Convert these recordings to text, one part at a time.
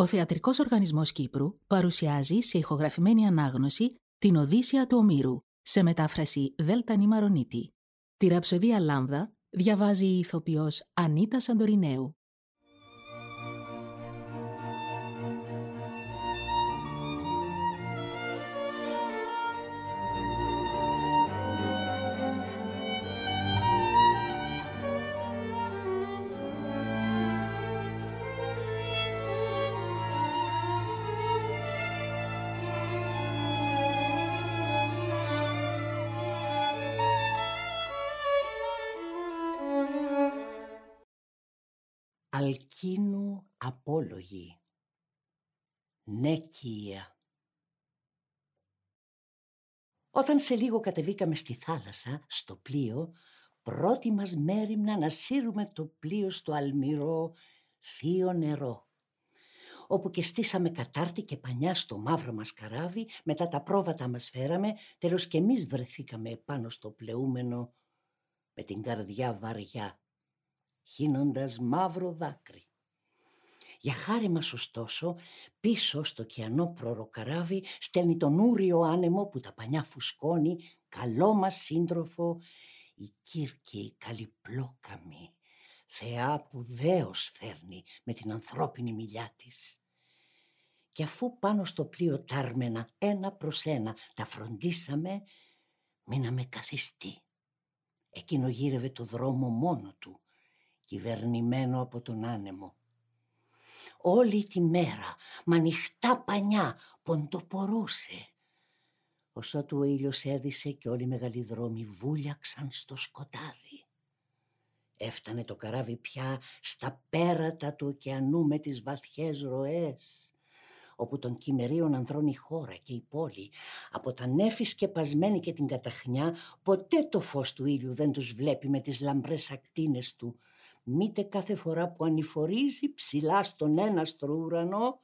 Ο Θεατρικός Οργανισμός Κύπρου παρουσιάζει σε ηχογραφημένη ανάγνωση την Οδύσσια του Ομήρου σε μετάφραση Δέλτα Νημαρονίτη. Τη ραψοδία Λάμδα διαβάζει η ηθοποιός Ανίτα Σαντορινέου. Αλκίνου απόλογη. Νέκια. Όταν σε λίγο κατεβήκαμε στη θάλασσα, στο πλοίο, πρώτη μας μέρημνα να σύρουμε το πλοίο στο αλμυρό θείο νερό όπου και στήσαμε κατάρτι και πανιά στο μαύρο μας καράβι, μετά τα πρόβατα μας φέραμε, τέλος και εμείς βρεθήκαμε επάνω στο πλεούμενο με την καρδιά βαριά χύνοντας μαύρο δάκρυ. Για χάρη μας ωστόσο, πίσω στο κιανό προροκαράβι στέλνει τον ούριο άνεμο που τα πανιά φουσκώνει, καλό μας σύντροφο, η Κύρκη η καλυπλόκαμη, θεά που δέος φέρνει με την ανθρώπινη μιλιά της. Και αφού πάνω στο πλοίο τάρμενα ένα προς ένα τα φροντίσαμε, μείναμε καθιστοί. Εκείνο γύρευε το δρόμο μόνο του, κυβερνημένο από τον άνεμο. Όλη τη μέρα, μα ανοιχτά πανιά, ποντοπορούσε. Όσο του ο ήλιος έδισε και όλοι οι μεγάλοι δρόμοι βούλιαξαν στο σκοτάδι. Έφτανε το καράβι πια στα πέρατα του ωκεανού με τις βαθιές ροές όπου των κυμερίων ανδρών η χώρα και η πόλη, από τα νέφης σκεπασμένη και την καταχνιά, ποτέ το φως του ήλιου δεν τους βλέπει με τις λαμπρές ακτίνες του, μήτε κάθε φορά που ανηφορίζει ψηλά στον έναστρο ουρανό,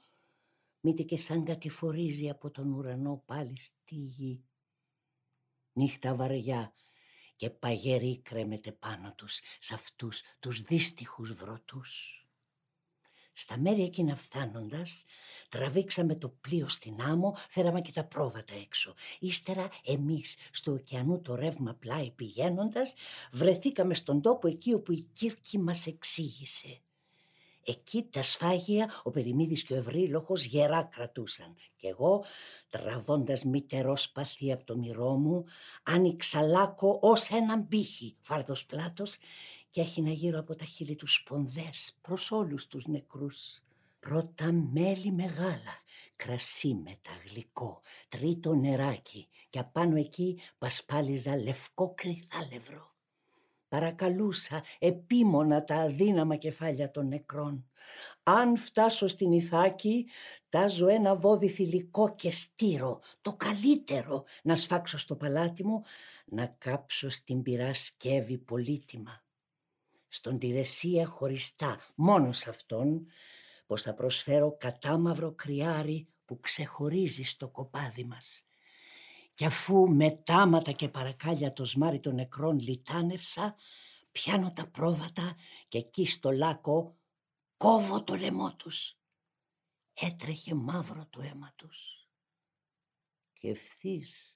μήτε και σαν κατηφορίζει από τον ουρανό πάλι στη γη. Νύχτα βαριά και παγερή κρέμεται πάνω τους, σε αυτούς τους δύστιχους βρωτούς. Στα μέρη εκείνα φτάνοντας, τραβήξαμε το πλοίο στην άμμο, φέραμε και τα πρόβατα έξω. Ύστερα εμείς στο ωκεανού το ρεύμα πλάι πηγαίνοντας, βρεθήκαμε στον τόπο εκεί όπου η Κύρκη μας εξήγησε. Εκεί τα σφάγια ο Περιμίδης και ο Ευρύλοχος γερά κρατούσαν και εγώ τραβώντας μητερό σπαθί από το μυρό μου άνοιξα λάκκο ως έναν πύχη φάρδος πλάτος και έχινα γύρω από τα χείλη τους σπονδές προς όλους τους νεκρούς. Πρώτα μέλι μεγάλα, κρασί μετά γλυκό, τρίτο νεράκι και απάνω εκεί πασπάλιζα λευκό κρυθάλευρο. Παρακαλούσα επίμονα τα αδύναμα κεφάλια των νεκρών. Αν φτάσω στην Ιθάκη, τάζω ένα βόδι θηλυκό και στήρο, το καλύτερο, να σφάξω στο παλάτι μου, να κάψω στην πυρά σκεύη πολύτιμα στον Τηρεσία χωριστά, μόνο σε αυτόν, πως θα προσφέρω κατάμαυρο κρυάρι που ξεχωρίζει στο κοπάδι μας. Κι αφού μετάματα και παρακάλια το σμάρι των νεκρών λιτάνευσα, πιάνω τα πρόβατα και εκεί στο λάκκο κόβω το λαιμό τους. Έτρεχε μαύρο το αίμα τους. Και ευθύς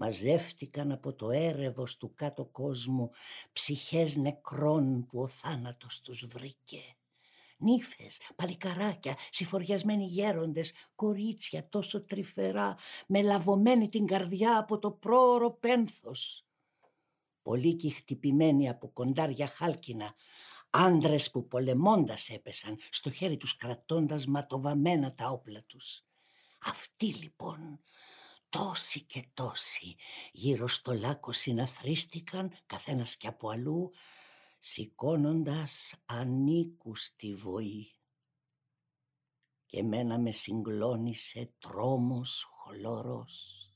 μαζεύτηκαν από το έρευος του κάτω κόσμου ψυχές νεκρών που ο θάνατος τους βρήκε. Νύφες, παλικαράκια, συφοριασμένοι γέροντες, κορίτσια τόσο τρυφερά, με λαβωμένη την καρδιά από το πρόωρο πένθος. Πολύκοι χτυπημένοι από κοντάρια χάλκινα, άντρες που πολεμώντας έπεσαν, στο χέρι τους κρατώντας ματοβαμένα τα όπλα τους. Αυτοί λοιπόν τόσοι και τόσοι γύρω στο λάκκο συναθρίστηκαν καθένας και από αλλού σηκώνοντας ανήκου στη βοή. Και μένα με συγκλώνησε τρόμος χλωρός.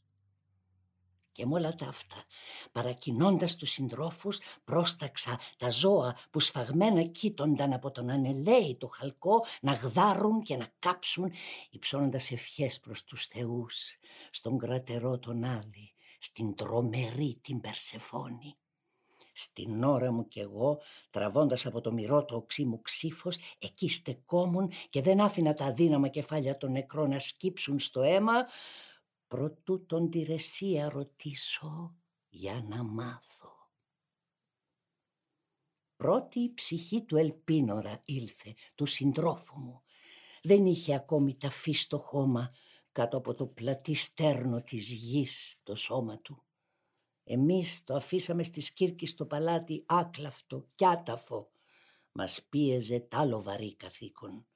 Και με όλα τα αυτά, παρακινώντας τους συντρόφους, πρόσταξα τα ζώα που σφαγμένα κοίτονταν από τον ανελαίητο χαλκό να γδάρουν και να κάψουν, υψώνοντας ευχές προς τους θεούς, στον κρατερό τον Άδη, στην τρομερή την Περσεφόνη. Στην ώρα μου κι εγώ, τραβώντας από το μυρό το οξύ μου ξύφος, εκεί στεκόμουν και δεν άφηνα τα αδύναμα κεφάλια των νεκρών να σκύψουν στο αίμα, προτού τον τη ρεσία ρωτήσω για να μάθω. Πρώτη η ψυχή του ελπίνορα ήλθε, του συντρόφου μου. Δεν είχε ακόμη ταφεί στο χώμα κάτω από το πλατή στέρνο της γης το σώμα του. Εμείς το αφήσαμε στη σκύρκη στο παλάτι άκλαυτο κι άταφο. Μας πίεζε τ' άλλο βαρύ καθήκον.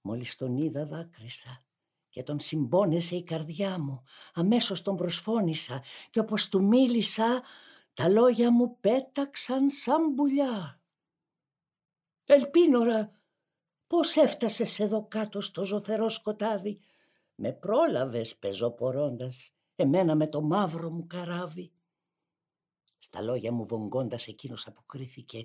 Μόλις τον είδα δάκρυσα και τον συμπόνεσε η καρδιά μου. Αμέσως τον προσφώνησα και όπως του μίλησα τα λόγια μου πέταξαν σαν πουλιά. Ελπίνορα, πώς έφτασες εδώ κάτω στο ζωφερό σκοτάδι; Με πρόλαβες πεζοπορώντας, εμένα με το μαύρο μου καράβι. Στα λόγια μου βογγώντας εκείνος αποκρίθηκε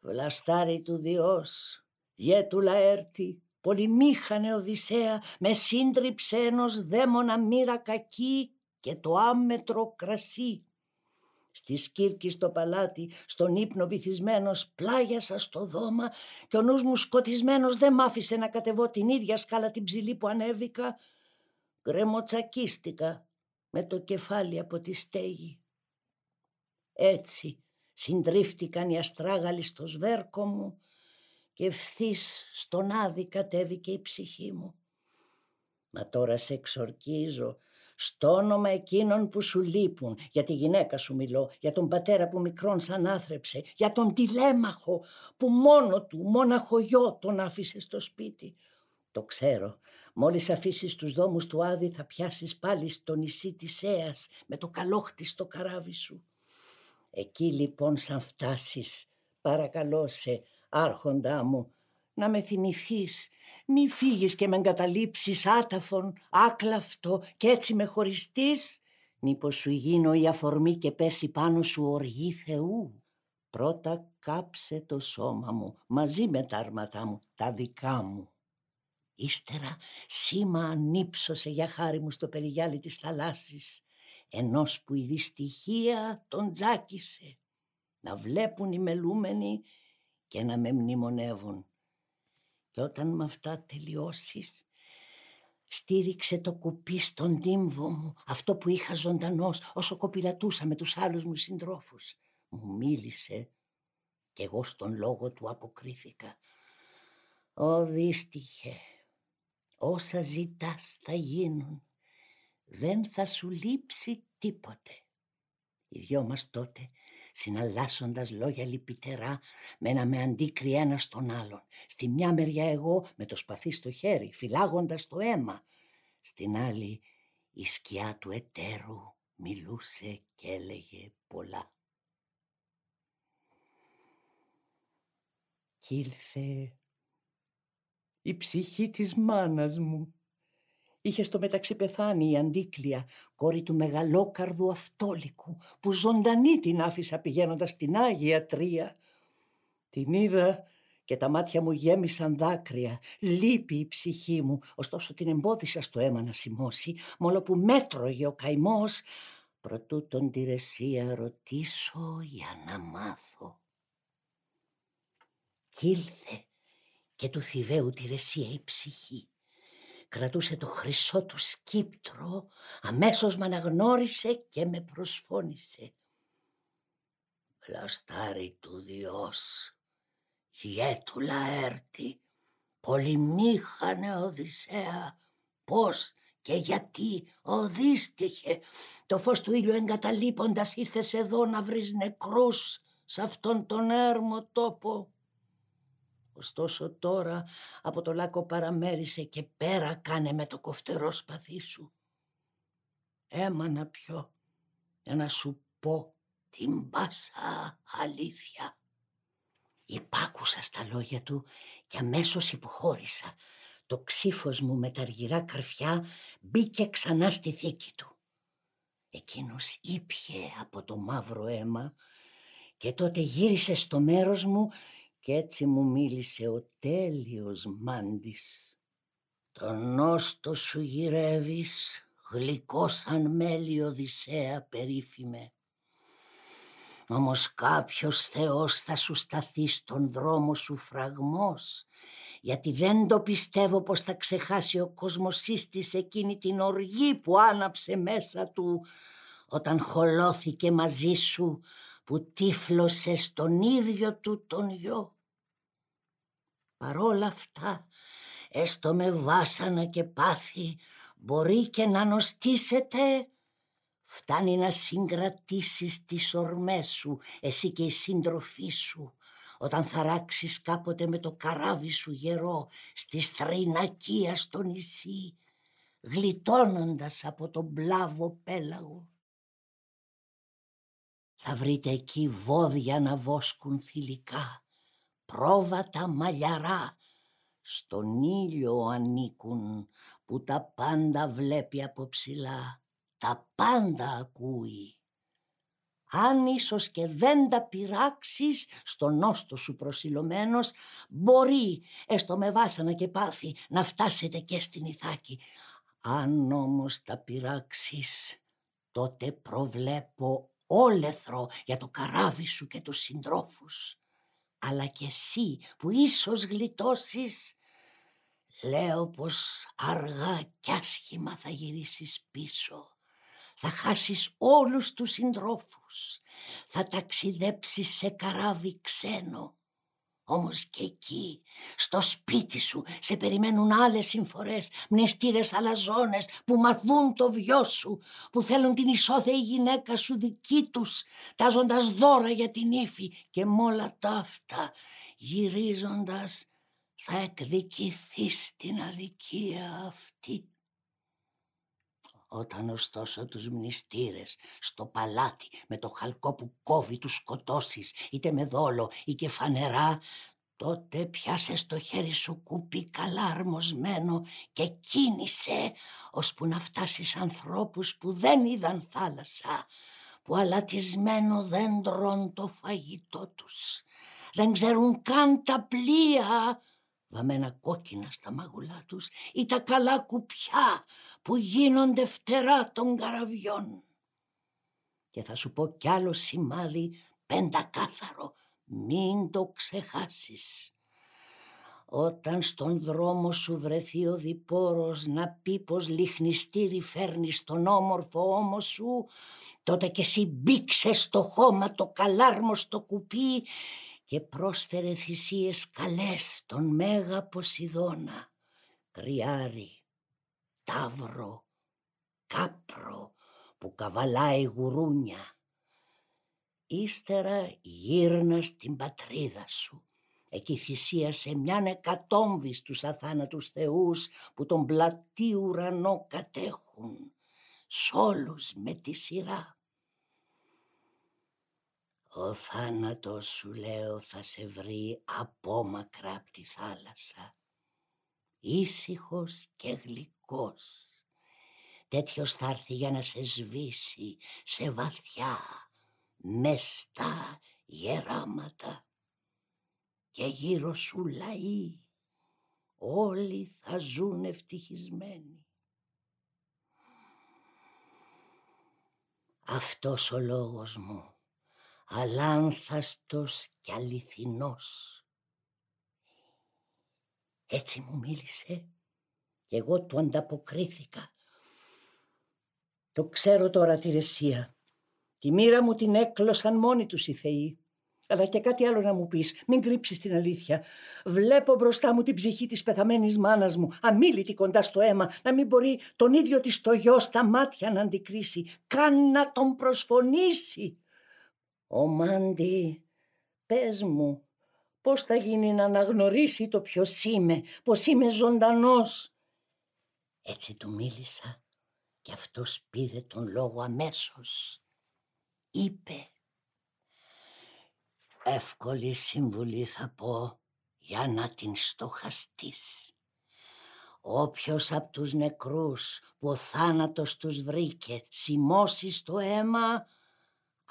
«Βλαστάρι του Διός, γέτου λαέρτη, πολυμήχανε Οδυσσέα, με σύντριψε ενός δαίμονα μοίρα κακή και το άμετρο κρασί. Στη σκύρκη στο παλάτι, στον ύπνο βυθισμένος, πλάγιασα στο δώμα και ο νους μου σκοτισμένος δεν μ' άφησε να κατεβώ την ίδια σκάλα την ψηλή που ανέβηκα. Γκρεμοτσακίστηκα με το κεφάλι από τη στέγη. Έτσι συντρίφτηκαν οι αστράγαλοι στο σβέρκο μου και ευθύς στον άδει κατέβηκε η ψυχή μου. Μα τώρα σε εξορκίζω στο όνομα εκείνων που σου λείπουν, για τη γυναίκα σου μιλώ, για τον πατέρα που μικρόν σαν άθρεψε, για τον τηλέμαχο που μόνο του, μόναχο γιο τον άφησε στο σπίτι. Το ξέρω, μόλις αφήσεις τους δόμους του Άδη θα πιάσεις πάλι στο νησί της Έας με το καλόχτη στο καράβι σου. Εκεί λοιπόν σαν φτάσεις, παρακαλώ σε, άρχοντά μου, να με θυμηθείς, μη φύγεις και με εγκαταλείψεις άταφον, άκλαυτο και έτσι με χωριστείς, μήπως σου γίνω η αφορμή και πέσει πάνω σου οργή Θεού; Πρώτα κάψε το σώμα μου μαζί με τα άρματά μου, τα δικά μου. Ύστερα σήμα ανύψωσε για χάρη μου στο περιγιάλι της θαλάσσης, ενός που η δυστυχία τον τζάκισε, να βλέπουν οι μελούμενοι και να με μνημονεύουν. Και όταν με αυτά τελειώσεις, στήριξε το κουπί στον τύμβο μου, αυτό που είχα ζωντανός όσο κοπηλατούσα με τους άλλους μου συντρόφους. Μου μίλησε και εγώ στον λόγο του αποκρίθηκα. «Ω δύστιχε, όσα ζητάς θα γίνουν, δεν θα σου λείψει τίποτε». Οι δυο μας τότε συναλλάσσοντας λόγια λυπητερά, μέναμε αντίκρι ένα στον άλλον. Στη μια μεριά εγώ με το σπαθί στο χέρι, φυλάγοντας το αίμα. Στην άλλη η σκιά του εταίρου μιλούσε και έλεγε πολλά. Κι ήλθε η ψυχή της μάνας μου Είχε στο μεταξύ πεθάνει η Αντίκλια, κόρη του μεγαλόκαρδου αυτόλικου, που ζωντανή την άφησα πηγαίνοντας στην Άγια Τρία. Την είδα και τα μάτια μου γέμισαν δάκρυα. Λείπει η ψυχή μου, ωστόσο την εμπόδισα στο αίμα να σημώσει, μόλο που μέτρωγε ο καημός, προτού τον τη ρεσία ρωτήσω για να μάθω. Κι ήλθε και του Θηβαίου τη ρεσία η ψυχή κρατούσε το χρυσό του σκύπτρο, αμέσως με αναγνώρισε και με προσφώνησε. Πλαστάρι του Διός, του Λαέρτη, πολυμήχανε Οδυσσέα, πώς και γιατί οδύστυχε. Το φως του ήλιου εγκαταλείποντας ήρθες εδώ να βρεις νεκρούς σε αυτόν τον έρμο τόπο. Ωστόσο τώρα από το λάκκο παραμέρισε και πέρα κάνε με το κοφτερό σπαθί σου. Έμανα πιο για να σου πω την μπάσα αλήθεια. Υπάκουσα στα λόγια του και αμέσως υποχώρησα. Το ξύφος μου με τα αργυρά καρφιά μπήκε ξανά στη θήκη του. Εκείνος ήπιε από το μαύρο αίμα και τότε γύρισε στο μέρος μου κι έτσι μου μίλησε ο τέλειος μάντης. «Τον νόστο σου γυρεύεις, γλυκό σαν μέλι Οδυσσέα περίφημε. Όμως κάποιος Θεός θα σου σταθεί στον δρόμο σου φραγμός γιατί δεν το πιστεύω πως θα ξεχάσει ο κοσμοσύστης εκείνη την οργή που άναψε μέσα του όταν χολώθηκε μαζί σου που τύφλωσε στον ίδιο του τον γιο. Παρόλα αυτά, έστω με βάσανα και πάθη, μπορεί και να νοστήσετε, φτάνει να συγκρατήσεις τις ορμές σου, εσύ και η σύντροφή σου, όταν θα ράξεις κάποτε με το καράβι σου γερό στη στρινακία στο νησί, γλιτώνοντας από τον πλάβο πέλαγο. Θα βρείτε εκεί βόδια να βόσκουν θηλυκά, πρόβατα μαλλιαρά, στον ήλιο ανήκουν που τα πάντα βλέπει από ψηλά, τα πάντα ακούει. Αν ίσως και δεν τα πειράξεις στον νόστο σου προσιλωμένος, μπορεί, έστω με βάσανα και πάθη, να φτάσετε και στην Ιθάκη. Αν όμως τα πειράξεις, τότε προβλέπω όλεθρο για το καράβι σου και τους συντρόφους. Αλλά και εσύ που ίσως γλιτώσεις, λέω πως αργά κι άσχημα θα γυρίσεις πίσω. Θα χάσεις όλους τους συντρόφους. Θα ταξιδέψεις σε καράβι ξένο όμως και εκεί, στο σπίτι σου, σε περιμένουν άλλες συμφορές, μνηστήρες αλαζόνες που μαθούν το βιό σου, που θέλουν την ισόθεη γυναίκα σου δική τους, τάζοντας δώρα για την ύφη και με όλα τα αυτά, γυρίζοντας, θα εκδικηθείς την αδικία αυτή. Όταν ωστόσο τους μνηστήρες στο παλάτι με το χαλκό που κόβει τους σκοτώσεις είτε με δόλο ή και φανερά τότε πιάσε στο χέρι σου κούπι καλά αρμοσμένο και κίνησε ώσπου να φτάσεις ανθρώπους που δεν είδαν θάλασσα που αλατισμένο δεν τρών το φαγητό τους. Δεν ξέρουν καν τα πλοία βαμμένα κόκκινα στα μάγουλά τους ή τα καλά κουπιά που γίνονται φτερά των καραβιών. Και θα σου πω κι άλλο σημάδι πεντακάθαρο, μην το ξεχάσεις. Όταν στον δρόμο σου βρεθεί ο διπόρος να πει πως λιχνιστήρι φέρνεις στον όμορφο ώμο σου, τότε και εσύ μπήξε στο χώμα το καλάρμο στο κουπί και πρόσφερε θυσίες καλές στον Μέγα Ποσειδώνα, κρυάρι, τάβρο, κάπρο που καβαλάει γουρούνια. Ύστερα γύρνα στην πατρίδα σου. Εκεί θυσίασε μιαν εκατόμβη στους αθάνατους θεούς που τον πλατή ουρανό κατέχουν. Σ' όλους με τη σειρά. Ο θάνατος σου λέω θα σε βρει απόμακρα από τη θάλασσα. Ήσυχος και γλυκός. Τέτοιος θα έρθει για να σε σβήσει σε βαθιά, μεστά γεράματα. Και γύρω σου λαοί, όλοι θα ζουν ευτυχισμένοι. Αυτός ο λόγος μου αλάνθαστος και αληθινός. Έτσι μου μίλησε και εγώ του ανταποκρίθηκα. Το ξέρω τώρα τη ρεσία. Τη μοίρα μου την έκλωσαν μόνοι τους οι θεοί. Αλλά και κάτι άλλο να μου πεις, μην κρύψεις την αλήθεια. Βλέπω μπροστά μου την ψυχή της πεθαμένης μάνας μου, αμήλυτη κοντά στο αίμα, να μην μπορεί τον ίδιο της το γιο στα μάτια να αντικρίσει, καν να τον προσφωνήσει. Ο Μάντι, πες μου, πώς θα γίνει να αναγνωρίσει το ποιος είμαι, πως είμαι ζωντανός. Έτσι του μίλησα και αυτός πήρε τον λόγο αμέσως. Είπε, εύκολη συμβουλή θα πω για να την στοχαστείς. Όποιος από τους νεκρούς που ο θάνατος τους βρήκε σημώσει στο αίμα,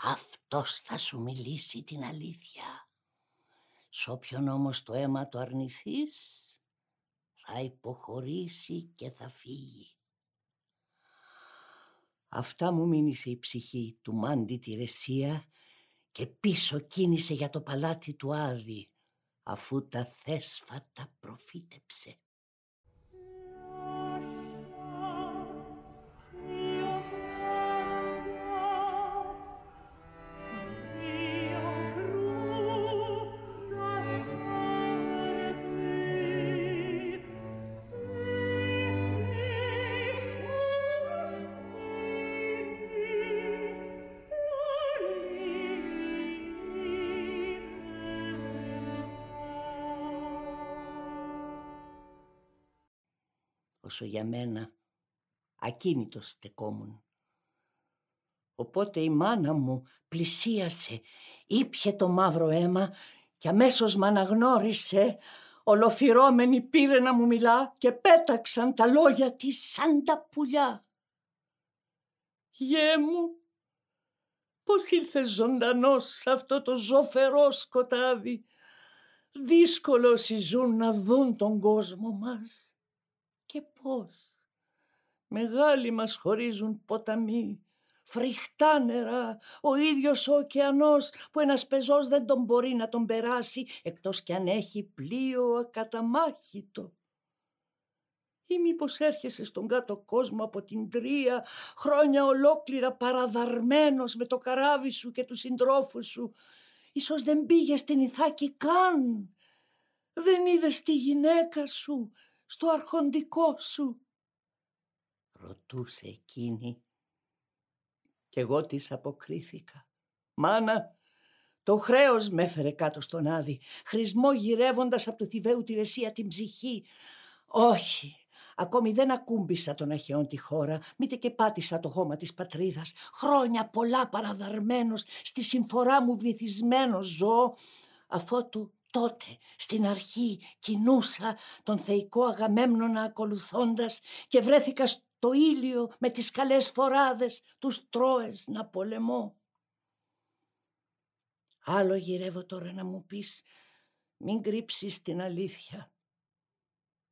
αυτός θα σου μιλήσει την αλήθεια. Σ' όποιον όμως το αίμα το αρνηθείς, θα υποχωρήσει και θα φύγει. Αυτά μου μείνησε η ψυχή του Μάντι τη Ρεσία και πίσω κίνησε για το παλάτι του Άδη αφού τα θέσφατα προφήτεψε. Όσο για μένα ακίνητος στεκόμουν. Οπότε η μάνα μου πλησίασε, ήπιε το μαύρο αίμα και αμέσως μ' αναγνώρισε, ολοφυρώμενη πήρε να μου μιλά και πέταξαν τα λόγια της σαν τα πουλιά. «Γέ μου, πώς ήρθες ζωντανός σε αυτό το ζωφερό σκοτάδι, δύσκολος ζουν να δουν τον κόσμο μας και πώς; Μεγάλοι μας χωρίζουν ποταμοί, φρικτά νερά, ο ίδιος ο ωκεανός που ένας πεζός δεν τον μπορεί να τον περάσει εκτός κι αν έχει πλοίο ακαταμάχητο. Ή μήπως έρχεσαι στον κάτω κόσμο από την τρία, χρόνια ολόκληρα παραδαρμένος με το καράβι σου και τους συντρόφους σου. Ίσως δεν πήγες στην Ιθάκη καν. Δεν είδες τη γυναίκα σου, στο αρχοντικό σου. Ρωτούσε εκείνη και εγώ της αποκρίθηκα. Μάνα, το χρέος με έφερε κάτω στον Άδη, χρησμό γυρεύοντας από το θηβαίου τη ρεσία την ψυχή. Όχι, ακόμη δεν ακούμπησα τον Αχαιόν τη χώρα, μήτε και πάτησα το χώμα της πατρίδας. Χρόνια πολλά παραδαρμένος, στη συμφορά μου βυθισμένος ζω, αφότου Τότε στην αρχή κινούσα τον θεϊκό αγαμέμνονα ακολουθώντας και βρέθηκα στο ήλιο με τις καλές φοράδες τους τρώες να πολεμώ. Άλλο γυρεύω τώρα να μου πεις μην κρύψεις την αλήθεια.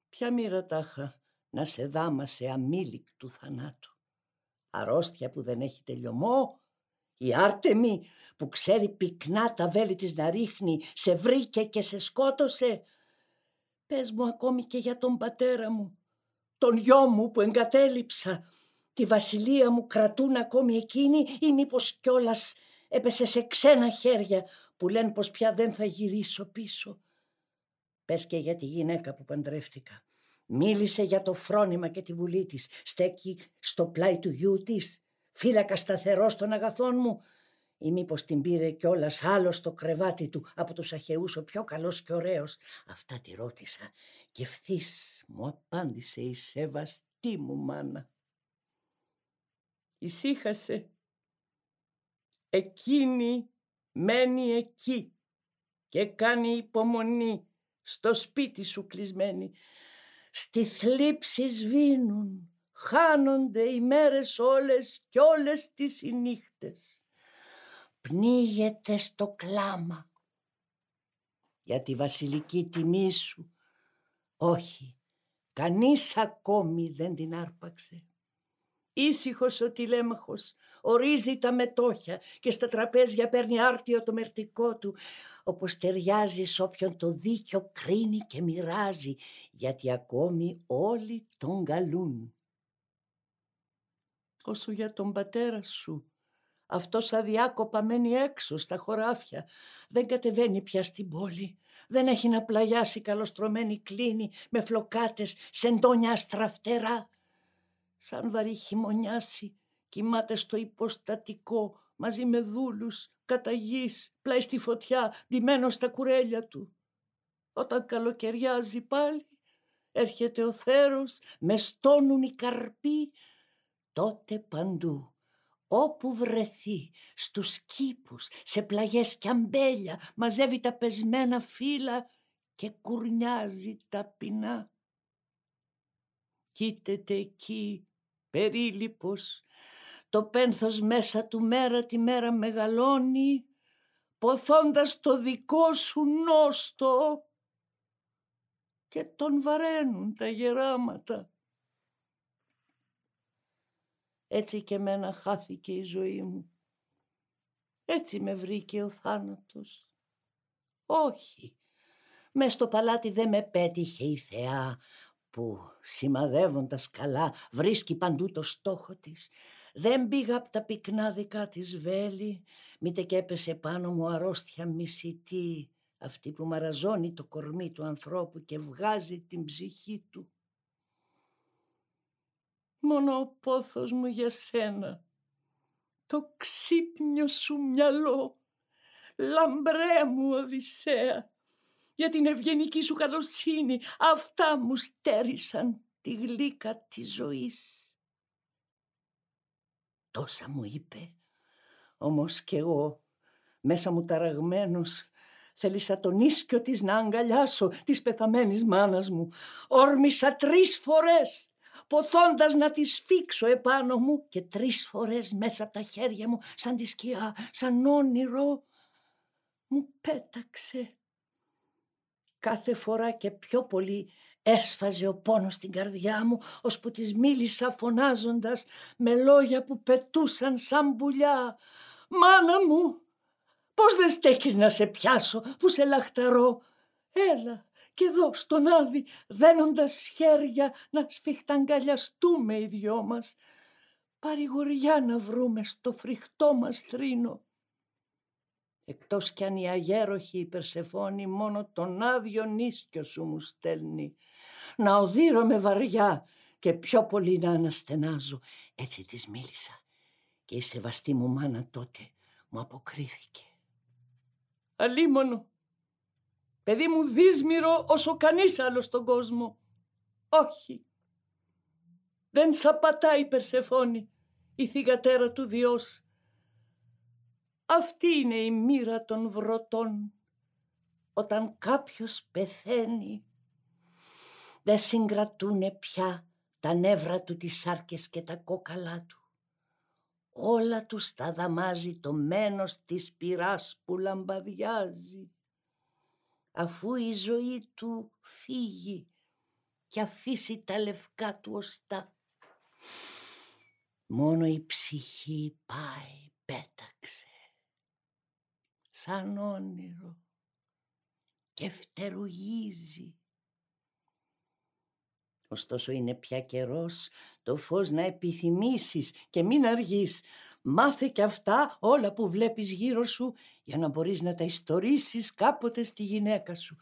Ποια μοίρα τάχα να σε δάμασε αμήλικτου θανάτου. Αρρώστια που δεν έχει τελειωμό η Άρτεμη που ξέρει πυκνά τα βέλη της να ρίχνει, σε βρήκε και σε σκότωσε. Πες μου ακόμη και για τον πατέρα μου, τον γιο μου που εγκατέλειψα. Τη βασιλεία μου κρατούν ακόμη εκείνοι ή μήπως κιόλας έπεσε σε ξένα χέρια που λένε πως πια δεν θα γυρίσω πίσω. Πες και για τη γυναίκα που παντρεύτηκα. Μίλησε για το φρόνημα και τη βουλή της. Στέκει στο πλάι του γιού της φύλακα σταθερός των αγαθών μου ή μήπως την πήρε κιόλας άλλος στο κρεβάτι του από τους αχαιούς ο πιο καλός και ωραίος. Αυτά τη ρώτησα και ευθύς μου απάντησε η σεβαστή μου μάνα. Ησύχασε. Εκείνη μένει εκεί και κάνει υπομονή στο σπίτι σου κλεισμένη. Στη θλίψη σβήνουν χάνονται οι μέρες όλες κι όλες τις οι νύχτες. Πνίγεται στο κλάμα για τη βασιλική τιμή σου. Όχι, κανείς ακόμη δεν την άρπαξε. Ήσυχος ο τηλέμαχος, ορίζει τα μετόχια και στα τραπέζια παίρνει άρτιο το μερτικό του, όπως ταιριάζει σ' όποιον το δίκιο κρίνει και μοιράζει, γιατί ακόμη όλοι τον καλούν όσο για τον πατέρα σου. Αυτός αδιάκοπα μένει έξω στα χωράφια. Δεν κατεβαίνει πια στην πόλη. Δεν έχει να πλαγιάσει καλοστρωμένη κλίνη με φλοκάτες, σεντόνια αστραφτερά. Σαν βαρύ χειμωνιάσει, κοιμάται στο υποστατικό μαζί με δούλους, κατά γης, πλάι στη φωτιά, ντυμένος στα κουρέλια του. Όταν καλοκαιριάζει πάλι, έρχεται ο θέρος, με στόνουν οι καρποί, τότε παντού, όπου βρεθεί, στους κήπους, σε πλαγιές και αμπέλια, μαζεύει τα πεσμένα φύλλα και κουρνιάζει ταπεινά. Κοίταται εκεί, περίλυπος, το πένθος μέσα του μέρα τη μέρα μεγαλώνει, ποθώντας το δικό σου νόστο και τον βαραίνουν τα γεράματα. Έτσι και μένα χάθηκε η ζωή μου. Έτσι με βρήκε ο θάνατος. Όχι, μες στο παλάτι δεν με πέτυχε η θεά που σημαδεύοντας καλά βρίσκει παντού το στόχο της. Δεν πήγα από τα πυκνά δικά της βέλη, μήτε και έπεσε πάνω μου αρρώστια μισητή, αυτή που μαραζώνει το κορμί του ανθρώπου και βγάζει την ψυχή του. Μόνο ο πόθος μου για σένα, το ξύπνιο σου μυαλό, λαμπρέ μου Οδυσσέα, για την ευγενική σου καλοσύνη, αυτά μου στέρισαν τη γλύκα της ζωής. Τόσα μου είπε, όμως κι εγώ, μέσα μου ταραγμένος, θέλησα τον ίσκιο της να αγκαλιάσω της πεθαμένης μάνας μου. Όρμησα τρεις φορές, ποθώντας να τη σφίξω επάνω μου και τρεις φορές μέσα από τα χέρια μου, σαν τη σκιά, σαν όνειρο, μου πέταξε. Κάθε φορά και πιο πολύ Έσφαζε ο πόνος στην καρδιά μου, ώσπου της μίλησα φωνάζοντας με λόγια που πετούσαν σαν πουλιά. «Μάνα μου, πώς δεν στέκεις να σε πιάσω που σε λαχταρώ; Έλα και εδώ στον άδει δένοντας χέρια να σφιχταγκαλιαστούμε οι δυο μας. Παρηγοριά να βρούμε στο φρικτό μας θρήνο. Εκτός κι αν η αγέροχη η μόνο τον άδειο νίσκιο σου μου στέλνει να οδύρομαι βαριά και πιο πολύ να αναστενάζω. Έτσι της μίλησα και η σεβαστή μου μάνα τότε μου αποκρίθηκε. Αλίμονο, παιδί μου δύσμυρο όσο κανείς άλλος στον κόσμο. Όχι, δεν σαπατάει η Περσεφόνη, η θυγατέρα του Διός. Αυτή είναι η μοίρα των βρωτών. Όταν κάποιος πεθαίνει δεν συγκρατούνε πια τα νεύρα του τις σάρκες και τα κόκαλά του. Όλα τους τα δαμάζει το μένος της πυράς που λαμπαδιάζει. Αφού η ζωή του φύγει και αφήσει τα λευκά του οστά. Μόνο η ψυχή πάει, πέταξε, σαν όνειρο και φτερουγίζει Ωστόσο είναι πια καιρός το φως να επιθυμήσεις και μην αργείς. Μάθε και αυτά όλα που βλέπεις γύρω σου για να μπορείς να τα ιστορίσεις κάποτε στη γυναίκα σου.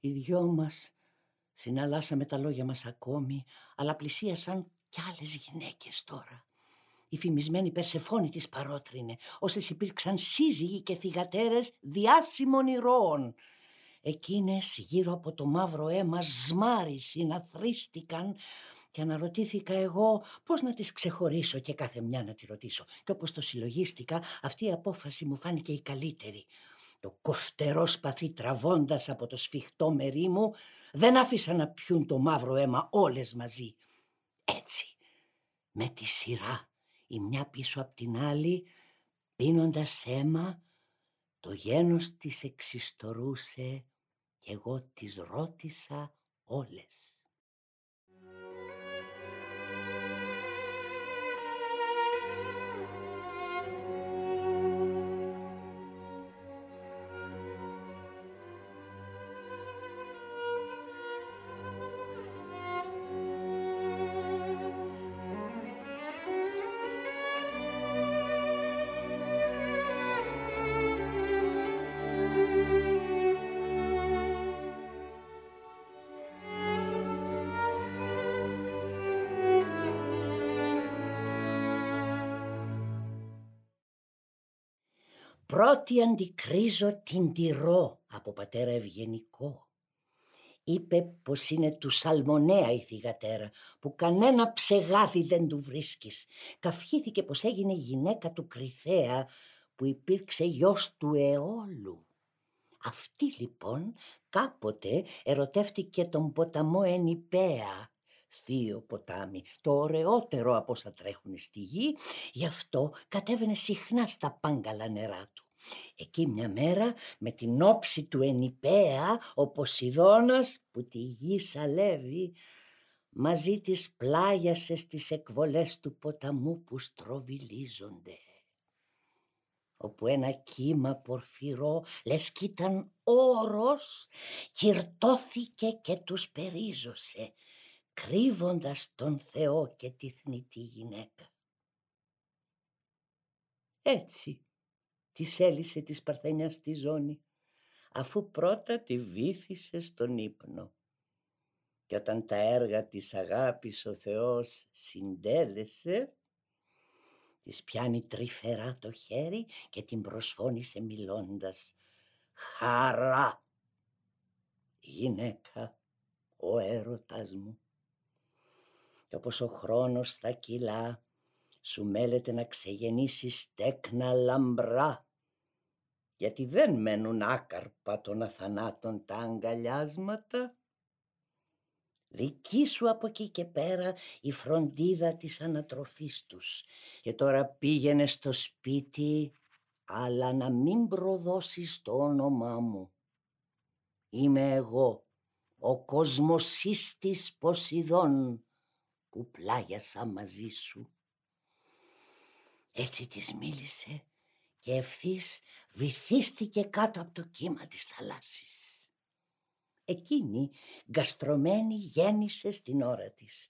Οι δυο μας συναλλάσσαμε τα λόγια μας ακόμη, αλλά πλησίασαν κι άλλες γυναίκες τώρα. Η φημισμένη Περσεφόνη της παρότρινε, όσες υπήρξαν σύζυγοι και θυγατέρες διάσημων ηρώων. Εκείνες γύρω από το μαύρο αίμα σμάρισι να θρίστηκαν και αναρωτήθηκα εγώ πώς να τις ξεχωρίσω και κάθε μια να τη ρωτήσω. Και όπως το συλλογίστηκα αυτή η απόφαση μου φάνηκε η καλύτερη. Το κοφτερό σπαθί τραβώντας από το σφιχτό μερί μου δεν άφησα να πιούν το μαύρο αίμα όλες μαζί. Έτσι, με τη σειρά, η μια πίσω από την άλλη, πίνοντας αίμα, το γένος της εξιστορούσε και εγώ τις ρώτησα όλες. Πρώτη αντικρίζω την τυρό από πατέρα ευγενικό. Είπε πως είναι του Σαλμονέα η θυγατέρα, που κανένα ψεγάδι δεν του βρίσκεις. Καυχήθηκε πως έγινε γυναίκα του Κρυθέα, που υπήρξε γιος του Εόλου. Αυτή λοιπόν κάποτε ερωτεύτηκε τον ποταμό Ενιπέα, θείο ποτάμι, το ωραιότερο από όσα τρέχουν στη γη, γι' αυτό κατέβαινε συχνά στα πάγκαλα νερά του. Εκεί μια μέρα με την όψη του ενιπέα ο Ποσειδώνας που τη γη σαλεύει μαζί της πλάγιασε στις εκβολές του ποταμού που στροβιλίζονται. όπου ένα κύμα πορφυρό λες κι ήταν όρος κυρτώθηκε και τους περίζωσε κρύβοντας τον Θεό και τη θνητή γυναίκα. Έτσι της έλυσε της Παρθένιας στη ζώνη αφού πρώτα τη βήθησε στον ύπνο. Και όταν τα έργα της αγάπης ο Θεός συντέλεσε, της πιάνει τρυφερά το χέρι και την προσφώνησε μιλώντας «Χαρά, γυναίκα, ο έρωτας μου». Και όπως ο χρόνος θα κυλά, σου μέλεται να ξεγεννήσεις τέκνα λαμπρά γιατί δεν μένουν άκαρπα των αθανάτων τα αγκαλιάσματα. Δική σου από εκεί και πέρα η φροντίδα της ανατροφής τους. Και τώρα πήγαινε στο σπίτι, αλλά να μην προδώσεις το όνομά μου. Είμαι εγώ, ο κοσμοσύστης Ποσειδών, που πλάγιασα μαζί σου. Έτσι της μίλησε και ευθύς βυθίστηκε κάτω από το κύμα της θαλάσσης. Εκείνη, γκαστρωμένη, γέννησε στην ώρα της.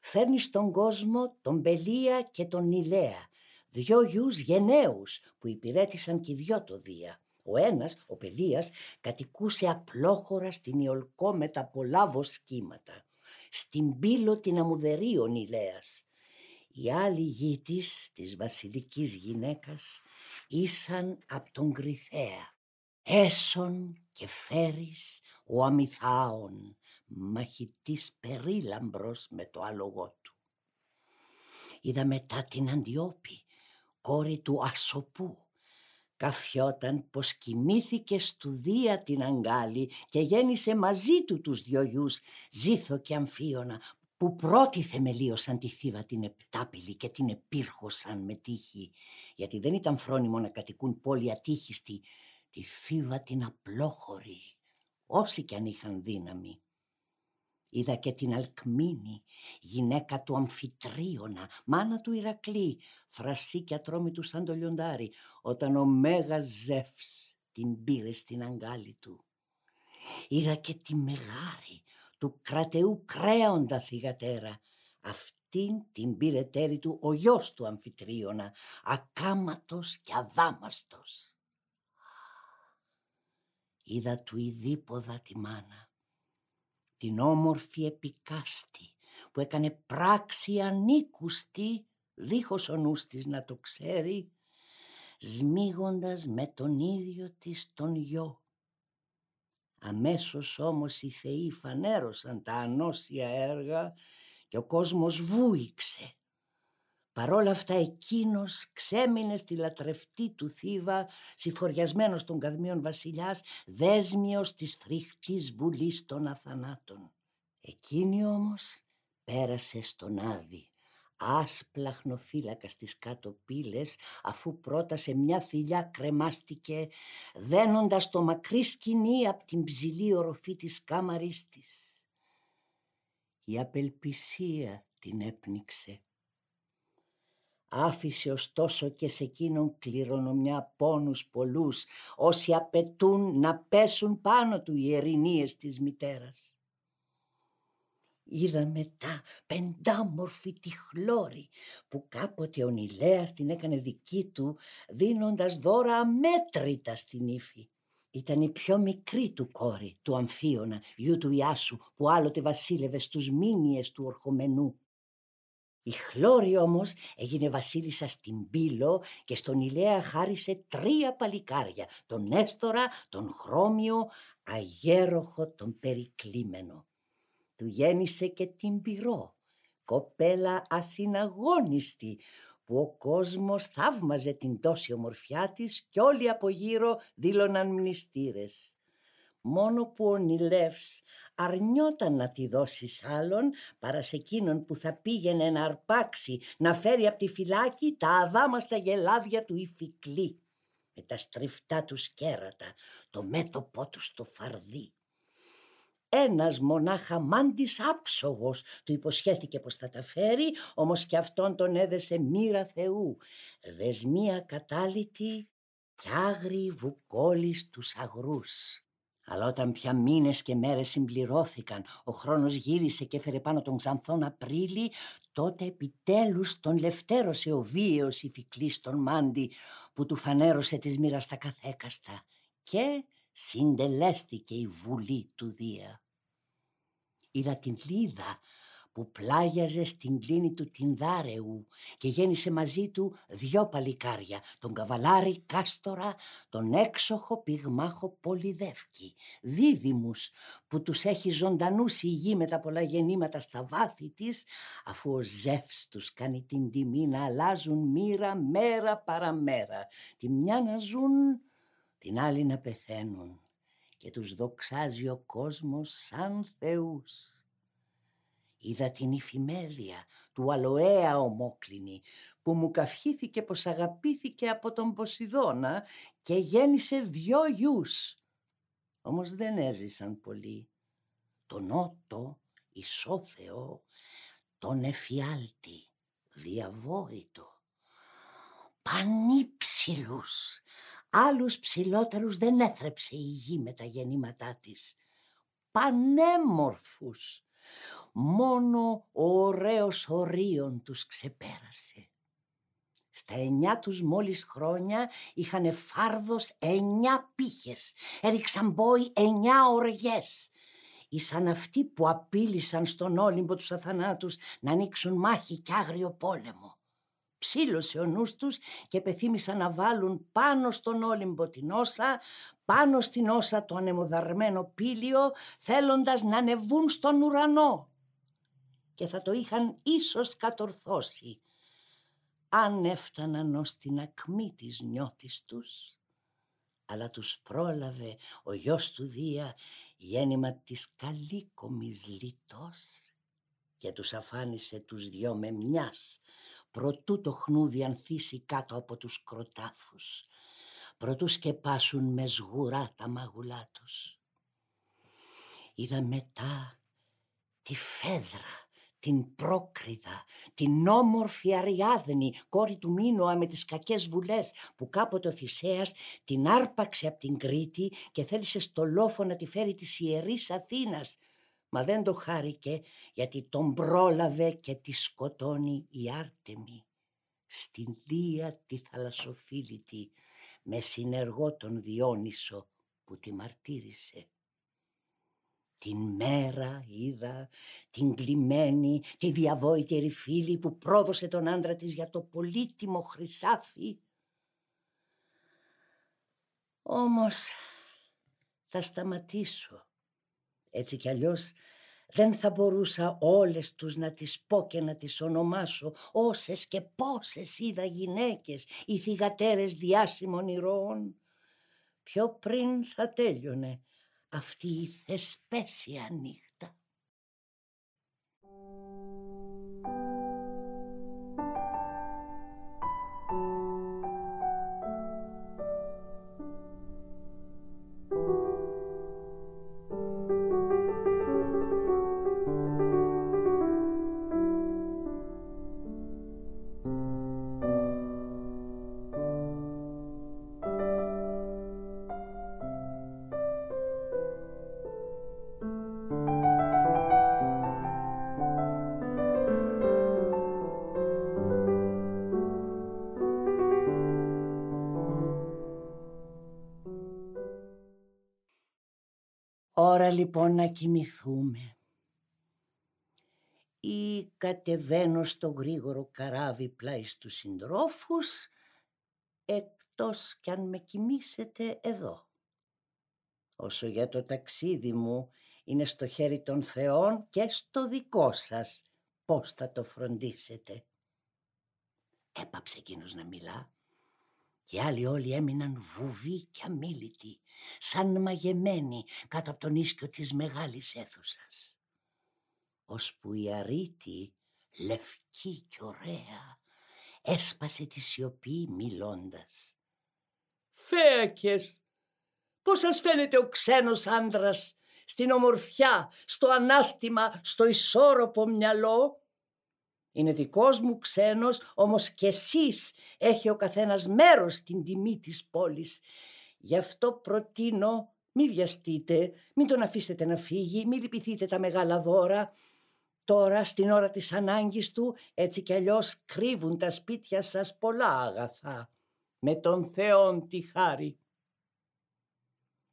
Φέρνει στον κόσμο τον Πελία και τον Νιλέα, δυο γιους γενναίους που υπηρέτησαν και δυο το Δία. Ο ένας, ο Πελίας, κατοικούσε απλόχωρα στην Ιολκό με τα πολλά βοσκήματα. Στην πύλο την αμουδερή ο Νιλέας. Η άλλη γη της, της βασιλικής γυναίκας, ήσαν απ' τον Κρυθέα. Έσον και φέρεις ο αμυθάων, μαχητής περίλαμπρος με το άλογό του. Είδα μετά την Αντιόπη, κόρη του Ασοπού, καφιόταν πως κοιμήθηκε στου Δία την αγκάλη και γέννησε μαζί του τους δυο γιους, Ζήθο και Αμφίωνα, που πρώτοι θεμελίωσαν τη θύβα την επτάπηλη και την επίρχωσαν με τύχη, γιατί δεν ήταν φρόνιμο να κατοικούν πόλη ατύχιστη, τη θύβα την απλόχωρη, όσοι κι αν είχαν δύναμη. Είδα και την Αλκμίνη, γυναίκα του Αμφιτρίωνα, μάνα του Ηρακλή, φρασί και ατρόμητου σαν το λιοντάρι, όταν ο Μέγας Ζεύς την πήρε στην αγκάλη του. Είδα και τη Μεγάρη, του κρατεού κρέοντα θυγατέρα. Αυτήν την πήρε τέρι του ο γιος του αμφιτρίωνα, ακάματος και αδάμαστος. Είδα του ειδίποδα τη μάνα, την όμορφη επικάστη που έκανε πράξη ανήκουστη, δίχως ο νους της να το ξέρει, σμίγοντας με τον ίδιο της τον γιο Αμέσως όμως οι θεοί φανέρωσαν τα ανώσια έργα και ο κόσμος βούηξε. Παρόλα αυτά εκείνος ξέμεινε στη λατρευτή του θύβα, συφοριασμένος των καδμίων βασιλιάς, δέσμιος της φρικτής βουλής των αθανάτων. Εκείνη όμως πέρασε στον Άδη άσπλα χνοφύλακα στις κάτω πύλες αφού πρώτα σε μια θηλιά κρεμάστηκε δένοντας το μακρύ σκηνή από την ψηλή οροφή της κάμαρης της. Η απελπισία την έπνιξε. Άφησε ωστόσο και σε εκείνον κληρονομιά πόνους πολλούς όσοι απαιτούν να πέσουν πάνω του οι ερηνίες της μητέρας. Είδα μετά πεντάμορφη τη χλώρη που κάποτε ο Νιλέας την έκανε δική του δίνοντας δώρα αμέτρητα στην ύφη. Ήταν η πιο μικρή του κόρη, του Αμφίωνα, γιου του Ιάσου, που άλλοτε βασίλευε στους μήνυες του ορχομενού. Η Χλώρη όμως έγινε βασίλισσα στην Πύλο και στον Ηλέα χάρισε τρία παλικάρια, τον Νέστορα, τον Χρώμιο, αγέροχο τον Περικλήμενο. Του γέννησε και την πυρό, κοπέλα ασυναγώνιστη, που ο κόσμος θαύμαζε την τόση ομορφιά της και όλοι από γύρω δήλωναν μνηστήρες. Μόνο που ο Νιλεύς αρνιόταν να τη δώσει σ' άλλον παρά σε εκείνον που θα πήγαινε να αρπάξει, να φέρει από τη φυλάκη τα αδάμαστα γελάδια του Ιφικλή με τα στριφτά τους κέρατα, το μέτωπό του στο φαρδί. Ένας μονάχα μάντης άψογος του υποσχέθηκε πως θα τα φέρει, όμως και αυτόν τον έδεσε μοίρα Θεού. Δεσμία κατάλητη κι άγριοι βουκόλοι στους αγρούς. Αλλά όταν πια μήνες και μέρες συμπληρώθηκαν, ο χρόνος γύρισε και έφερε πάνω τον Ξανθόν Απρίλη, τότε επιτέλους τον λευτέρωσε ο βίαιος ηφικλής τον Μάντι που του φανέρωσε της μοίρας τα καθέκαστα και συντελέστηκε η βουλή του Δία. Είδα την Λίδα που πλάγιαζε στην κλίνη του Τινδάρεου και γέννησε μαζί του δυο παλικάρια, τον καβαλάρι Κάστορα, τον έξοχο πυγμάχο Πολυδεύκη, δίδυμους που τους έχει ζωντανούς η γη με τα πολλά γεννήματα στα βάθη της, αφού ο Ζεύς τους κάνει την τιμή να αλλάζουν μοίρα μέρα παραμέρα, τη μια να ζουν, την άλλη να πεθαίνουν και τους δοξάζει ο κόσμος σαν θεούς. Είδα την υφημέλεια του αλοέα ομόκλινη που μου καυχήθηκε πως αγαπήθηκε από τον Ποσειδώνα και γέννησε δυο γιους. Όμως δεν έζησαν πολύ. Τον Ότο, Ισόθεο, τον Εφιάλτη, διαβόητο. Πανύψηλους, άλλους ψηλότερους δεν έθρεψε η γη με τα γεννήματά της. Πανέμορφους, μόνο ο ωραίος ορίων τους ξεπέρασε. Στα εννιά τους μόλις χρόνια είχαν φάρδος εννιά πύχες, έριξαν μπόι εννιά οργές. Ήσαν αυτοί που απείλησαν στον Όλυμπο τους αθανάτους να ανοίξουν μάχη και άγριο πόλεμο. Ψήλωσε ο νους τους και πεθύμησαν να βάλουν πάνω στον Όλυμπο την όσα, πάνω στην όσα το ανεμοδαρμένο πύλιο, θέλοντας να ανεβούν στον ουρανό. Και θα το είχαν ίσως κατορθώσει αν έφταναν ως την ακμή της νιώτης τους. Αλλά τους πρόλαβε ο γιος του Δία γέννημα της καλύκομης λιτός και τους αφάνισε τους δυο με μιας προτού το χνούδι ανθίσει κάτω από τους κροτάφους προτού σκεπάσουν με σγουρά τα μαγουλά τους. Είδα μετά τη φέδρα την πρόκριδα, την όμορφη Αριάδνη, κόρη του Μίνωα με τις κακές βουλές, που κάποτε ο Θησέας την άρπαξε από την Κρήτη και θέλησε στο λόφο να τη φέρει της Ιερής Αθήνας. Μα δεν το χάρηκε γιατί τον πρόλαβε και τη σκοτώνει η Άρτεμη. Στην Δία τη θαλασσοφίλητη, με συνεργό τον Διόνυσο που τη μαρτύρησε. Την μέρα είδα την κλειμένη, τη διαβόητη φίλη που πρόδωσε τον άντρα της για το πολύτιμο χρυσάφι. Όμως θα σταματήσω. Έτσι κι αλλιώς δεν θα μπορούσα όλες τους να τις πω και να τις ονομάσω όσες και πόσες είδα γυναίκες οι θυγατέρες διάσημων ηρώων. Πιο πριν θα τέλειωνε αυτή η θεσπέσια νύχτα. Ώρα λοιπόν να κοιμηθούμε. Ή κατεβαίνω στο γρήγορο καράβι πλάι στους συντρόφους, εκτός κι αν με κοιμήσετε εδώ. Όσο για το ταξίδι μου είναι στο χέρι των θεών και στο δικό σας πώς θα το φροντίσετε; Έπαψε εκείνος να μιλά και άλλοι όλοι έμειναν βουβοί και αμήλυτοι, σαν μαγεμένοι κάτω από τον ίσκιο της μεγάλης αίθουσας. Ώσπου η αρήτη, λευκή και ωραία, έσπασε τη σιωπή μιλώντας. «Φέακες, πώς σας φαίνεται ο ξένος άντρας, στην ομορφιά, στο ανάστημα, στο ισόρροπο μυαλό» Είναι δικός μου ξένος, όμως κι εσείς έχει ο καθένας μέρος στην τιμή της πόλης. Γι' αυτό προτείνω μη βιαστείτε, μην τον αφήσετε να φύγει, μη λυπηθείτε τα μεγάλα δώρα. Τώρα στην ώρα της ανάγκης του έτσι κι αλλιώς κρύβουν τα σπίτια σας πολλά αγαθά. Με τον Θεόν τη χάρη.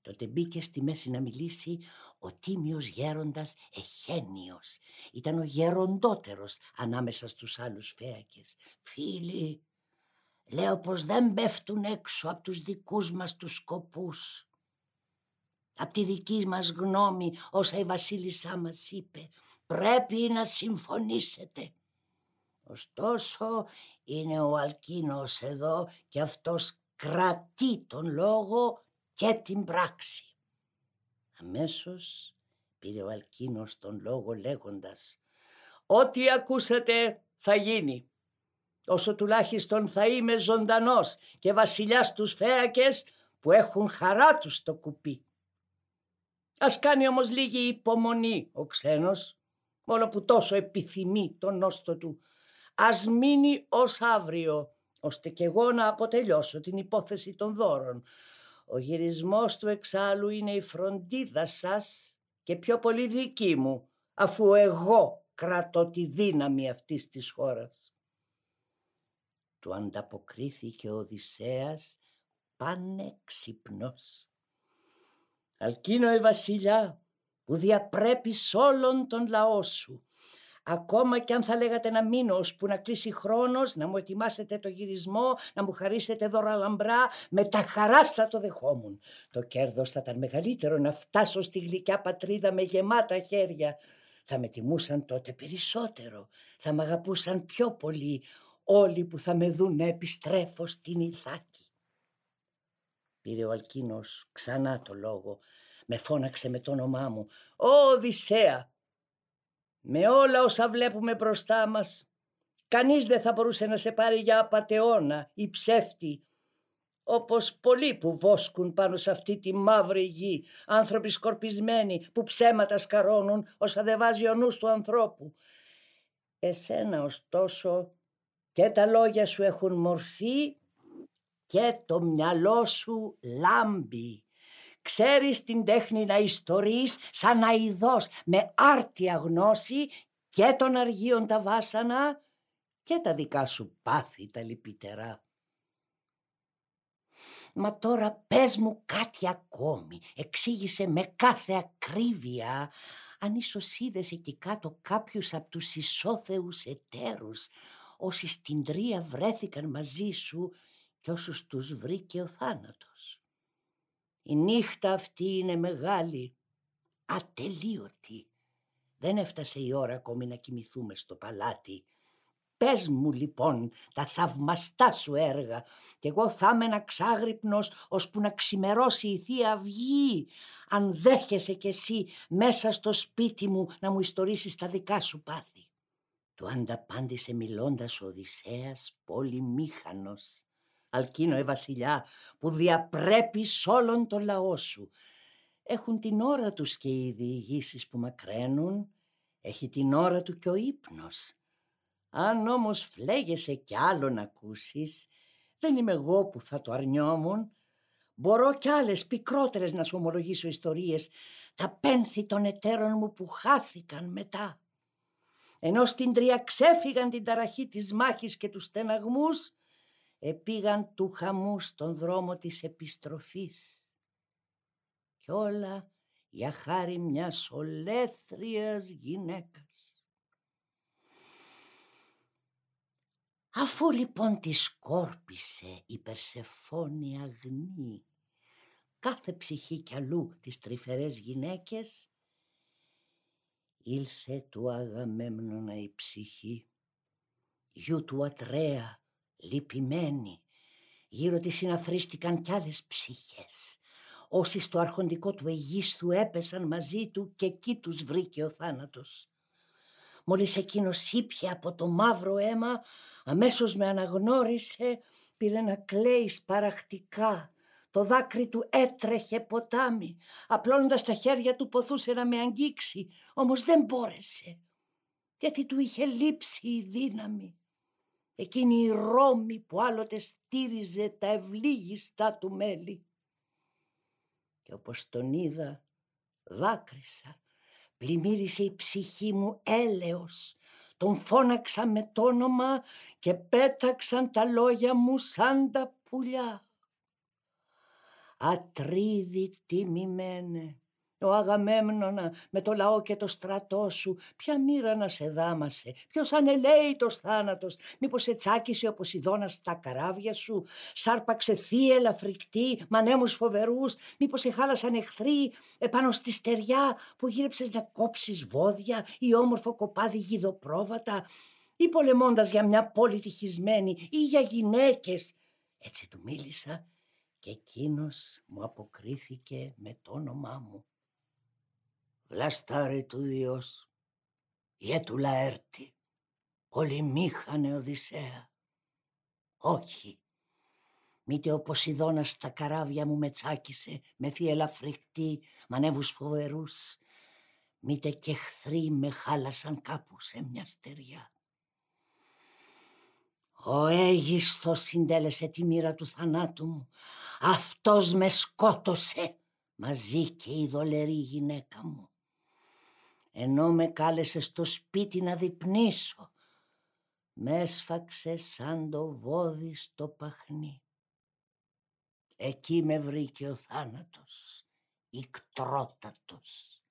Τότε μπήκε στη μέση να μιλήσει ο τίμιος γέροντας Εχένιος. Ήταν ο γεροντότερος ανάμεσα στους άλλους φέακες. Φίλοι, λέω πως δεν πέφτουν έξω από τους δικούς μας τους σκοπούς. Απ' τη δική μας γνώμη όσα η βασίλισσά μας είπε. Πρέπει να συμφωνήσετε. Ωστόσο είναι ο Αλκίνος εδώ και αυτός κρατεί τον λόγο και την πράξη. Αμέσως πήρε ο Αλκίνος τον λόγο λέγοντας «Ό,τι ακούσατε θα γίνει. Όσο τουλάχιστον θα είμαι ζωντανός και βασιλιάς τους φέακες που έχουν χαρά τους στο κουπί. Ας κάνει όμως λίγη υπομονή ο ξένος, μόνο που τόσο επιθυμεί τον νόστο του. Ας μείνει ως αύριο, ώστε κι εγώ να αποτελειώσω την υπόθεση των δώρων. Ο γυρισμός του εξάλλου είναι η φροντίδα σας και πιο πολύ δική μου, αφού εγώ κρατώ τη δύναμη αυτής της χώρας. Του ανταποκρίθηκε ο Οδυσσέας πανεξυπνός. Αλκίνο η βασιλιά που διαπρέπεις όλον τον λαό σου Ακόμα και αν θα λέγατε να μείνω που να κλείσει χρόνος, να μου ετοιμάσετε το γυρισμό, να μου χαρίσετε δώρα λαμπρά, με τα χαρά θα το δεχόμουν. Το κέρδος θα ήταν μεγαλύτερο να φτάσω στη γλυκιά πατρίδα με γεμάτα χέρια. Θα με τιμούσαν τότε περισσότερο, θα με αγαπούσαν πιο πολύ όλοι που θα με δουν να επιστρέφω στην Ιθάκη. Πήρε ο Αλκίνος ξανά το λόγο, με φώναξε με το όνομά μου. «Ω Οδυσσέα, με όλα όσα βλέπουμε μπροστά μας, κανείς δεν θα μπορούσε να σε πάρει για απατεώνα ή ψεύτη, όπως πολλοί που βόσκουν πάνω σε αυτή τη μαύρη γη, άνθρωποι σκορπισμένοι που ψέματα σκαρώνουν όσα δεν βάζει ο νους του ανθρώπου. Εσένα ωστόσο και τα λόγια σου έχουν μορφή και το μυαλό σου λάμπει. Ξέρεις την τέχνη να ιστορείς σαν να ειδός με άρτια γνώση και των αργίων τα βάσανα και τα δικά σου πάθη τα λυπητερά. Μα τώρα πες μου κάτι ακόμη, εξήγησε με κάθε ακρίβεια αν ίσως είδες εκεί κάτω κάποιους από τους ισόθεους εταίρους όσοι στην τρία βρέθηκαν μαζί σου και όσους τους βρήκε ο θάνατος. Η νύχτα αυτή είναι μεγάλη, ατελείωτη. Δεν έφτασε η ώρα ακόμη να κοιμηθούμε στο παλάτι. Πες μου λοιπόν τα θαυμαστά σου έργα και εγώ θα είμαι ένα ξάγρυπνος ώσπου να ξημερώσει η Θεία Αυγή αν δέχεσαι κι εσύ μέσα στο σπίτι μου να μου ιστορίσεις τα δικά σου πάθη. Του ανταπάντησε μιλώντας ο Οδυσσέας πολυμήχανος. Αλκίνο ε βασιλιά που διαπρέπεις όλον το λαό σου. Έχουν την ώρα τους και οι διηγήσεις που μακραίνουν, έχει την ώρα του και ο ύπνος. Αν όμως φλέγεσαι κι άλλο να ακούσεις, δεν είμαι εγώ που θα το αρνιόμουν. Μπορώ κι άλλες πικρότερες να σου ομολογήσω ιστορίες, τα πένθη των εταίρων μου που χάθηκαν μετά. Ενώ στην τρία ξέφυγαν την ταραχή της μάχης και τους στεναγμούς, επήγαν του χαμού στον δρόμο της επιστροφής. Κι όλα για χάρη μιας ολέθριας γυναίκας. Αφού λοιπόν της σκόρπισε η Περσεφόνη αγνή, κάθε ψυχή κι αλλού τις τρυφερές γυναίκες, ήλθε του Αγαμέμνονα η ψυχή, γιου του Ατρέα λυπημένοι. Γύρω της συναθρίστηκαν κι άλλες ψυχές. Όσοι στο αρχοντικό του Αιγίσθου έπεσαν μαζί του και εκεί τους βρήκε ο θάνατος. Μόλις εκείνος ήπια από το μαύρο αίμα, αμέσως με αναγνώρισε, πήρε να κλαίει σπαραχτικά. Το δάκρυ του έτρεχε ποτάμι, απλώνοντας τα χέρια του ποθούσε να με αγγίξει, όμως δεν μπόρεσε. γιατί του είχε λείψει η δύναμη. Εκείνη η Ρώμη που άλλοτε στήριζε τα ευλίγιστά του μέλη. Και όπως τον είδα δάκρυσα, πλημμύρισε η ψυχή μου έλεος. Τον φώναξα με το όνομα και πέταξαν τα λόγια μου σαν τα πουλιά. Ατρίδη τιμημένε, ο Αγαμέμνονα με το λαό και το στρατό σου, ποια μοίρα να σε δάμασε, ποιος ανελαίητος θάνατος, μήπως σε τσάκισε ο Ποσειδώνας στα καράβια σου, σάρπαξε θύελα φρικτή, μανέμους φοβερούς, μήπως σε χάλασαν εχθροί επάνω στη στεριά που γύρεψες να κόψεις βόδια ή όμορφο κοπάδι γιδοπρόβατα ή πολεμώντας για μια πόλη τυχισμένη ή για γυναίκες. Έτσι του μίλησα και εκείνος μου αποκρίθηκε με το όνομά μου βλαστάρι του Διός, του Λαέρτη, πολυμήχανε Οδυσσέα. Όχι, μήτε ο Ποσειδώνας στα καράβια μου με τσάκισε, με θύελα φρικτή, μανέβους φοβερούς, μήτε και εχθροί με χάλασαν κάπου σε μια στεριά. Ο Αίγιστος συντέλεσε τη μοίρα του θανάτου μου. Αυτός με σκότωσε μαζί και η δολερή γυναίκα μου ενώ με κάλεσε στο σπίτι να διπνήσω. Με έσφαξε σαν το βόδι στο παχνί. Εκεί με βρήκε ο θάνατος, ικτρότατος.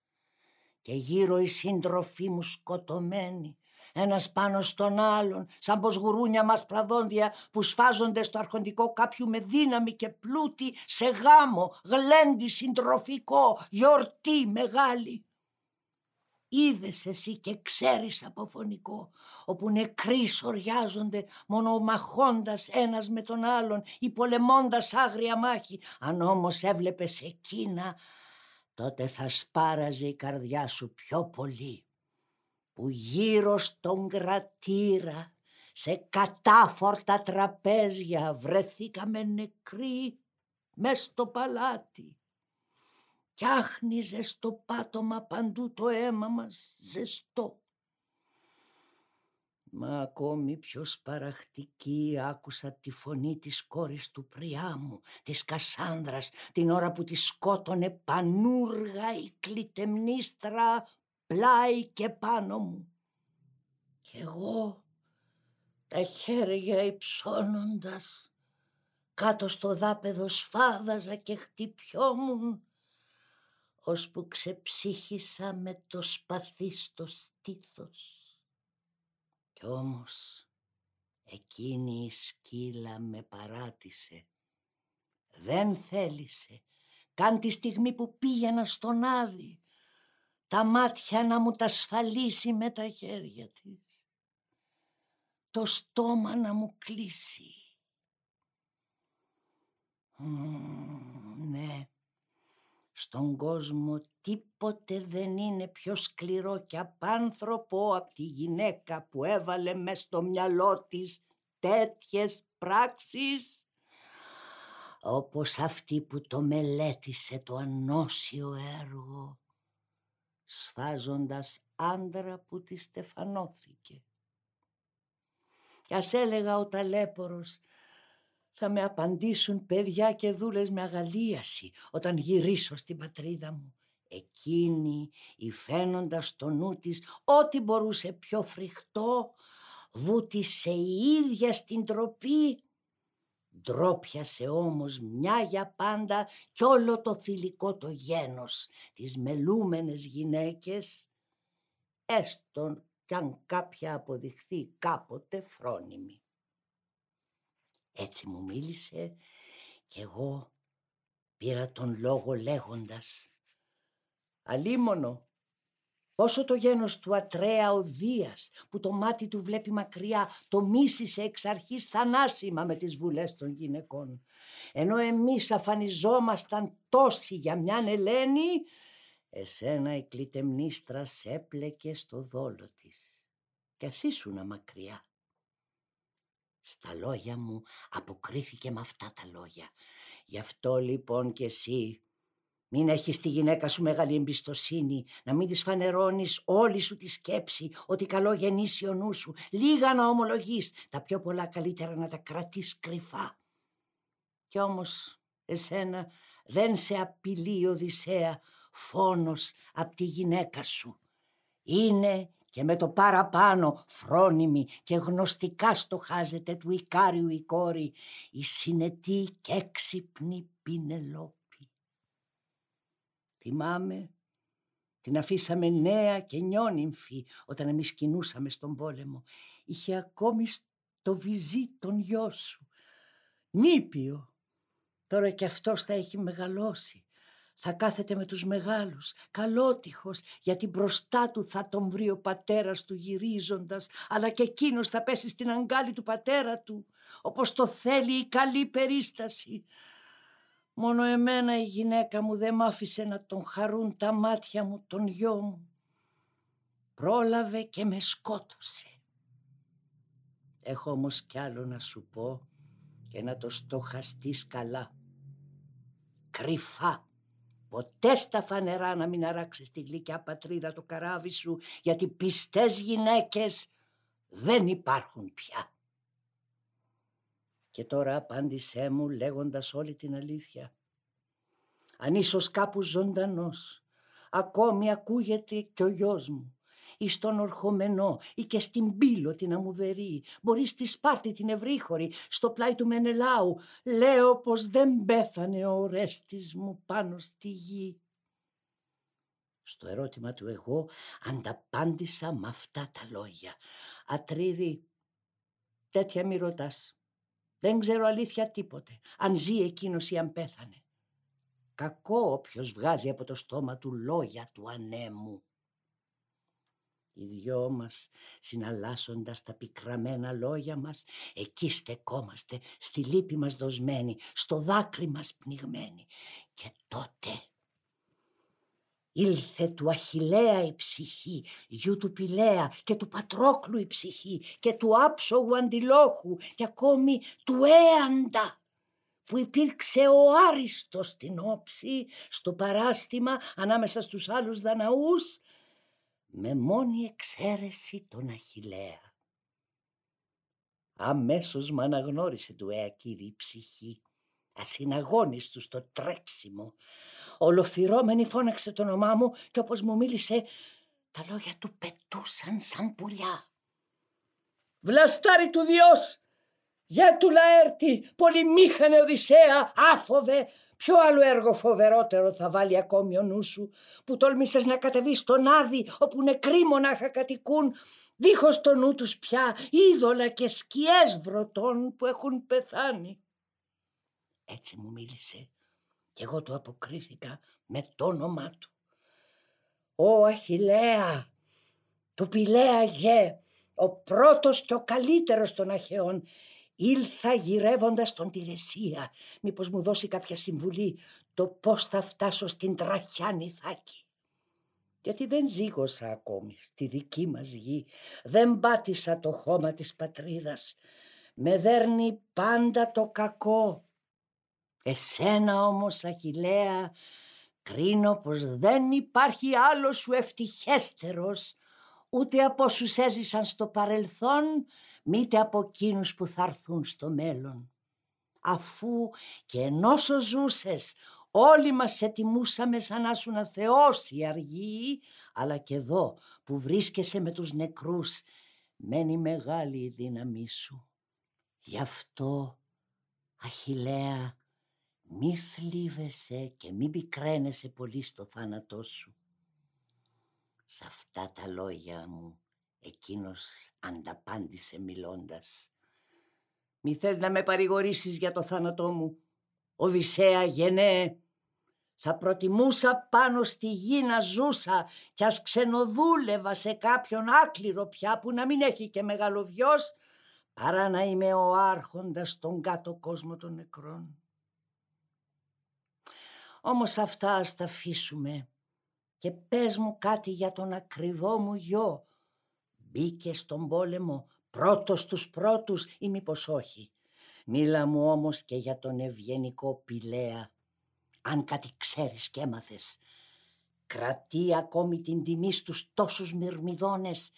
Και γύρω η σύντροφή μου σκοτωμένη, ένας πάνω στον άλλον, σαν πως γουρούνια μας πραδόντια που σφάζονται στο αρχοντικό κάποιου με δύναμη και πλούτη σε γάμο, γλέντι συντροφικό, γιορτή μεγάλη. Είδες εσύ και ξέρεις από φωνικό, όπου νεκροί σοριάζονται μονομαχώντας ένας με τον άλλον ή πολεμώντας άγρια μάχη. Αν όμως έβλεπες εκείνα, τότε θα σπάραζε η καρδιά σου πιο πολύ. Που γύρω στον κρατήρα, σε κατάφορτα τραπέζια βρεθήκαμε νεκροί μες στο παλάτι κι άχνιζε στο πάτωμα παντού το αίμα μας ζεστό. Μα ακόμη πιο σπαραχτική άκουσα τη φωνή της κόρης του Πριάμου, της Κασάνδρας, την ώρα που τη σκότωνε πανούργα η κλητεμνίστρα πλάι και πάνω μου. Κι εγώ τα χέρια υψώνοντας κάτω στο δάπεδο σφάδαζα και χτυπιόμουν ώσπου ξεψύχησα με το σπαθί στο στήθος. Κι όμως εκείνη η σκύλα με παράτησε. Δεν θέλησε, καν τη στιγμή που πήγαινα στον Άδη, τα μάτια να μου τα σφαλίσει με τα χέρια της. Το στόμα να μου κλείσει. ναι, στον κόσμο τίποτε δεν είναι πιο σκληρό και απάνθρωπο από τη γυναίκα που έβαλε μες στο μυαλό της τέτοιες πράξεις όπως αυτή που το μελέτησε το ανώσιο έργο σφάζοντας άντρα που τη στεφανώθηκε. Κι ας έλεγα ο ταλέπορος θα με απαντήσουν παιδιά και δούλες με αγαλίαση όταν γυρίσω στην πατρίδα μου. Εκείνη, υφαίνοντας το νου της ό,τι μπορούσε πιο φρικτό, βούτησε η ίδια στην τροπή. Ντρόπιασε όμως μια για πάντα κι όλο το θηλυκό το γένος, τις μελούμενες γυναίκες, έστω κι αν κάποια αποδειχθεί κάποτε φρόνιμη. Έτσι μου μίλησε και εγώ πήρα τον λόγο λέγοντας «Αλίμονο, πόσο το γένος του Ατρέα ο Δίας που το μάτι του βλέπει μακριά το μίσησε εξ αρχής θανάσιμα με τις βουλές των γυναικών. Ενώ εμείς αφανιζόμασταν τόσοι για μιαν Ελένη, εσένα η κλητεμνίστρας σέπλεκε στο δόλο της. Κι ας ήσουνα μακριά. Στα λόγια μου αποκρίθηκε με αυτά τα λόγια. Γι' αυτό λοιπόν και εσύ Μην έχεις τη γυναίκα σου μεγάλη εμπιστοσύνη, να μην της φανερώνεις όλη σου τη σκέψη, ότι καλό γεννήσει ο νου σου, λίγα να ομολογείς, τα πιο πολλά καλύτερα να τα κρατείς κρυφά. Κι όμως εσένα δεν σε απειλεί η Οδυσσέα φόνος από τη γυναίκα σου. Είναι και με το παραπάνω φρόνιμη και γνωστικά στοχάζεται του Ικάριου η κόρη, η συνετή και έξυπνη Πινελόπη. Θυμάμαι, την αφήσαμε νέα και νιόνυμφη όταν εμείς κινούσαμε στον πόλεμο. Είχε ακόμη στο βυζί τον γιο σου, νήπιο. Τώρα και αυτός θα έχει μεγαλώσει θα κάθεται με τους μεγάλους, καλότυχος, γιατί μπροστά του θα τον βρει ο πατέρας του γυρίζοντας, αλλά και εκείνος θα πέσει στην αγκάλη του πατέρα του, όπως το θέλει η καλή περίσταση. Μόνο εμένα η γυναίκα μου δεν μ' άφησε να τον χαρούν τα μάτια μου τον γιο μου. Πρόλαβε και με σκότωσε. Έχω όμως κι άλλο να σου πω και να το στοχαστείς καλά. Κρυφά Ποτέ στα φανερά να μην αράξεις τη γλυκιά πατρίδα το καράβι σου, γιατί πιστές γυναίκες δεν υπάρχουν πια. Και τώρα απάντησέ μου λέγοντας όλη την αλήθεια. Αν ίσως κάπου ζωντανός, ακόμη ακούγεται κι ο γιος μου ή στον Ορχομενό ή και στην Πύλο την Αμουδερή, μπορεί στη Σπάρτη την Ευρύχωρη, στο πλάι του Μενελάου. Λέω πως δεν πέθανε ο Ορέστης μου πάνω στη γη. Στο ερώτημα του εγώ ανταπάντησα με αυτά τα λόγια. Ατρίδη, τέτοια μη ρωτάς. Δεν ξέρω αλήθεια τίποτε, αν ζει εκείνος ή αν πέθανε. Κακό όποιος βγάζει από το στόμα του λόγια του ανέμου οι δυο μας συναλλάσσοντας τα πικραμένα λόγια μας. Εκεί στεκόμαστε στη λύπη μας δοσμένη στο δάκρυ μας πνιγμένη. Και τότε Ήλθε του Αχιλέα η ψυχή, γιου του Πηλέα και του Πατρόκλου η ψυχή και του άψογου Αντιλόχου και ακόμη του Έαντα που υπήρξε ο Άριστος στην όψη, στο παράστημα ανάμεσα στους άλλους Δαναούς με μόνη εξαίρεση τον Αχιλέα. Αμέσως μ' αναγνώρισε του Αιακίδη η ψυχή, ασυναγώνιστου στο τρέξιμο. Ολοφυρώμενη φώναξε το όνομά μου και όπως μου μίλησε, τα λόγια του πετούσαν σαν πουλιά. «Βλαστάρι του Διός, για του Λαέρτη, πολυμήχανε Οδυσσέα, άφοβε, Ποιο άλλο έργο φοβερότερο θα βάλει ακόμη ο νους σου που τόλμησες να κατεβείς στον Άδη όπου νεκροί μονάχα κατοικούν δίχως το νου τους πια είδωλα και σκιές βρωτών που έχουν πεθάνει. Έτσι μου μίλησε και εγώ του αποκρίθηκα με το όνομά του. «Ω Αχιλέα, του Πηλαία γε, ο πρώτος και ο καλύτερος των Αχαιών, Ήλθα γυρεύοντας τον Τηρεσία, μήπως μου δώσει κάποια συμβουλή το πώς θα φτάσω στην τραχιά νηθάκη. Γιατί δεν ζήγωσα ακόμη στη δική μας γη, δεν πάτησα το χώμα της πατρίδας. Με δέρνει πάντα το κακό. Εσένα όμως, Αχιλέα, κρίνω πως δεν υπάρχει άλλος σου ευτυχέστερος, ούτε από όσους έζησαν στο παρελθόν, μήτε από εκείνους που θα έρθουν στο μέλλον. Αφού και ενώσο ζούσες, όλοι μας ετοιμούσαμε σαν να σου να θεός η αργή, αλλά και εδώ που βρίσκεσαι με τους νεκρούς, μένει μεγάλη η δύναμή σου. Γι' αυτό, Αχιλέα, μη θλίβεσαι και μη πικραίνεσαι πολύ στο θάνατό σου. Σ' αυτά τα λόγια μου Εκείνος ανταπάντησε μιλώντας. «Μη θες να με παρηγορήσεις για το θάνατό μου, Οδυσσέα γενναίε. Θα προτιμούσα πάνω στη γη να ζούσα κι ας ξενοδούλευα σε κάποιον άκληρο πια που να μην έχει και μεγαλοβιός παρά να είμαι ο άρχοντας στον κάτω κόσμο των νεκρών. Όμως αυτά ας τα αφήσουμε και πες μου κάτι για τον ακριβό μου γιο Μπήκε στον πόλεμο πρώτος τους πρώτους ή μήπως όχι. Μίλα μου όμως και για τον ευγενικό Πηλαία. αν κάτι ξέρεις και έμαθες. Κρατεί ακόμη την τιμή στους τόσους μυρμιδόνες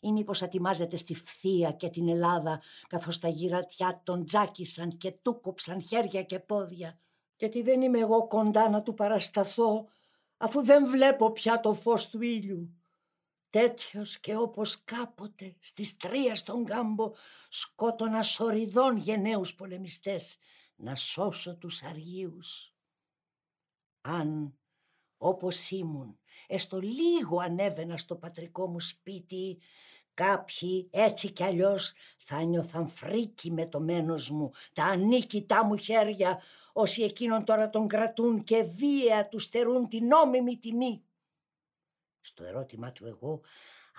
ή μήπως ατιμάζεται στη Φθία και την Ελλάδα καθώς τα γυρατιά τον τζάκισαν και του κόψαν χέρια και πόδια. Γιατί δεν είμαι εγώ κοντά να του παρασταθώ αφού δεν βλέπω πια το φως του ήλιου. Τέτοιος και όπως κάποτε στις τρία στον κάμπο σκότωνα σοριδών γενναίους πολεμιστές να σώσω τους αργίους. Αν όπως ήμουν έστω λίγο ανέβαινα στο πατρικό μου σπίτι Κάποιοι έτσι κι αλλιώς θα νιώθαν φρίκι με το μένος μου, τα ανίκητά μου χέρια, όσοι εκείνον τώρα τον κρατούν και βία τους στερούν την νόμιμη τιμή. Στο ερώτημα του εγώ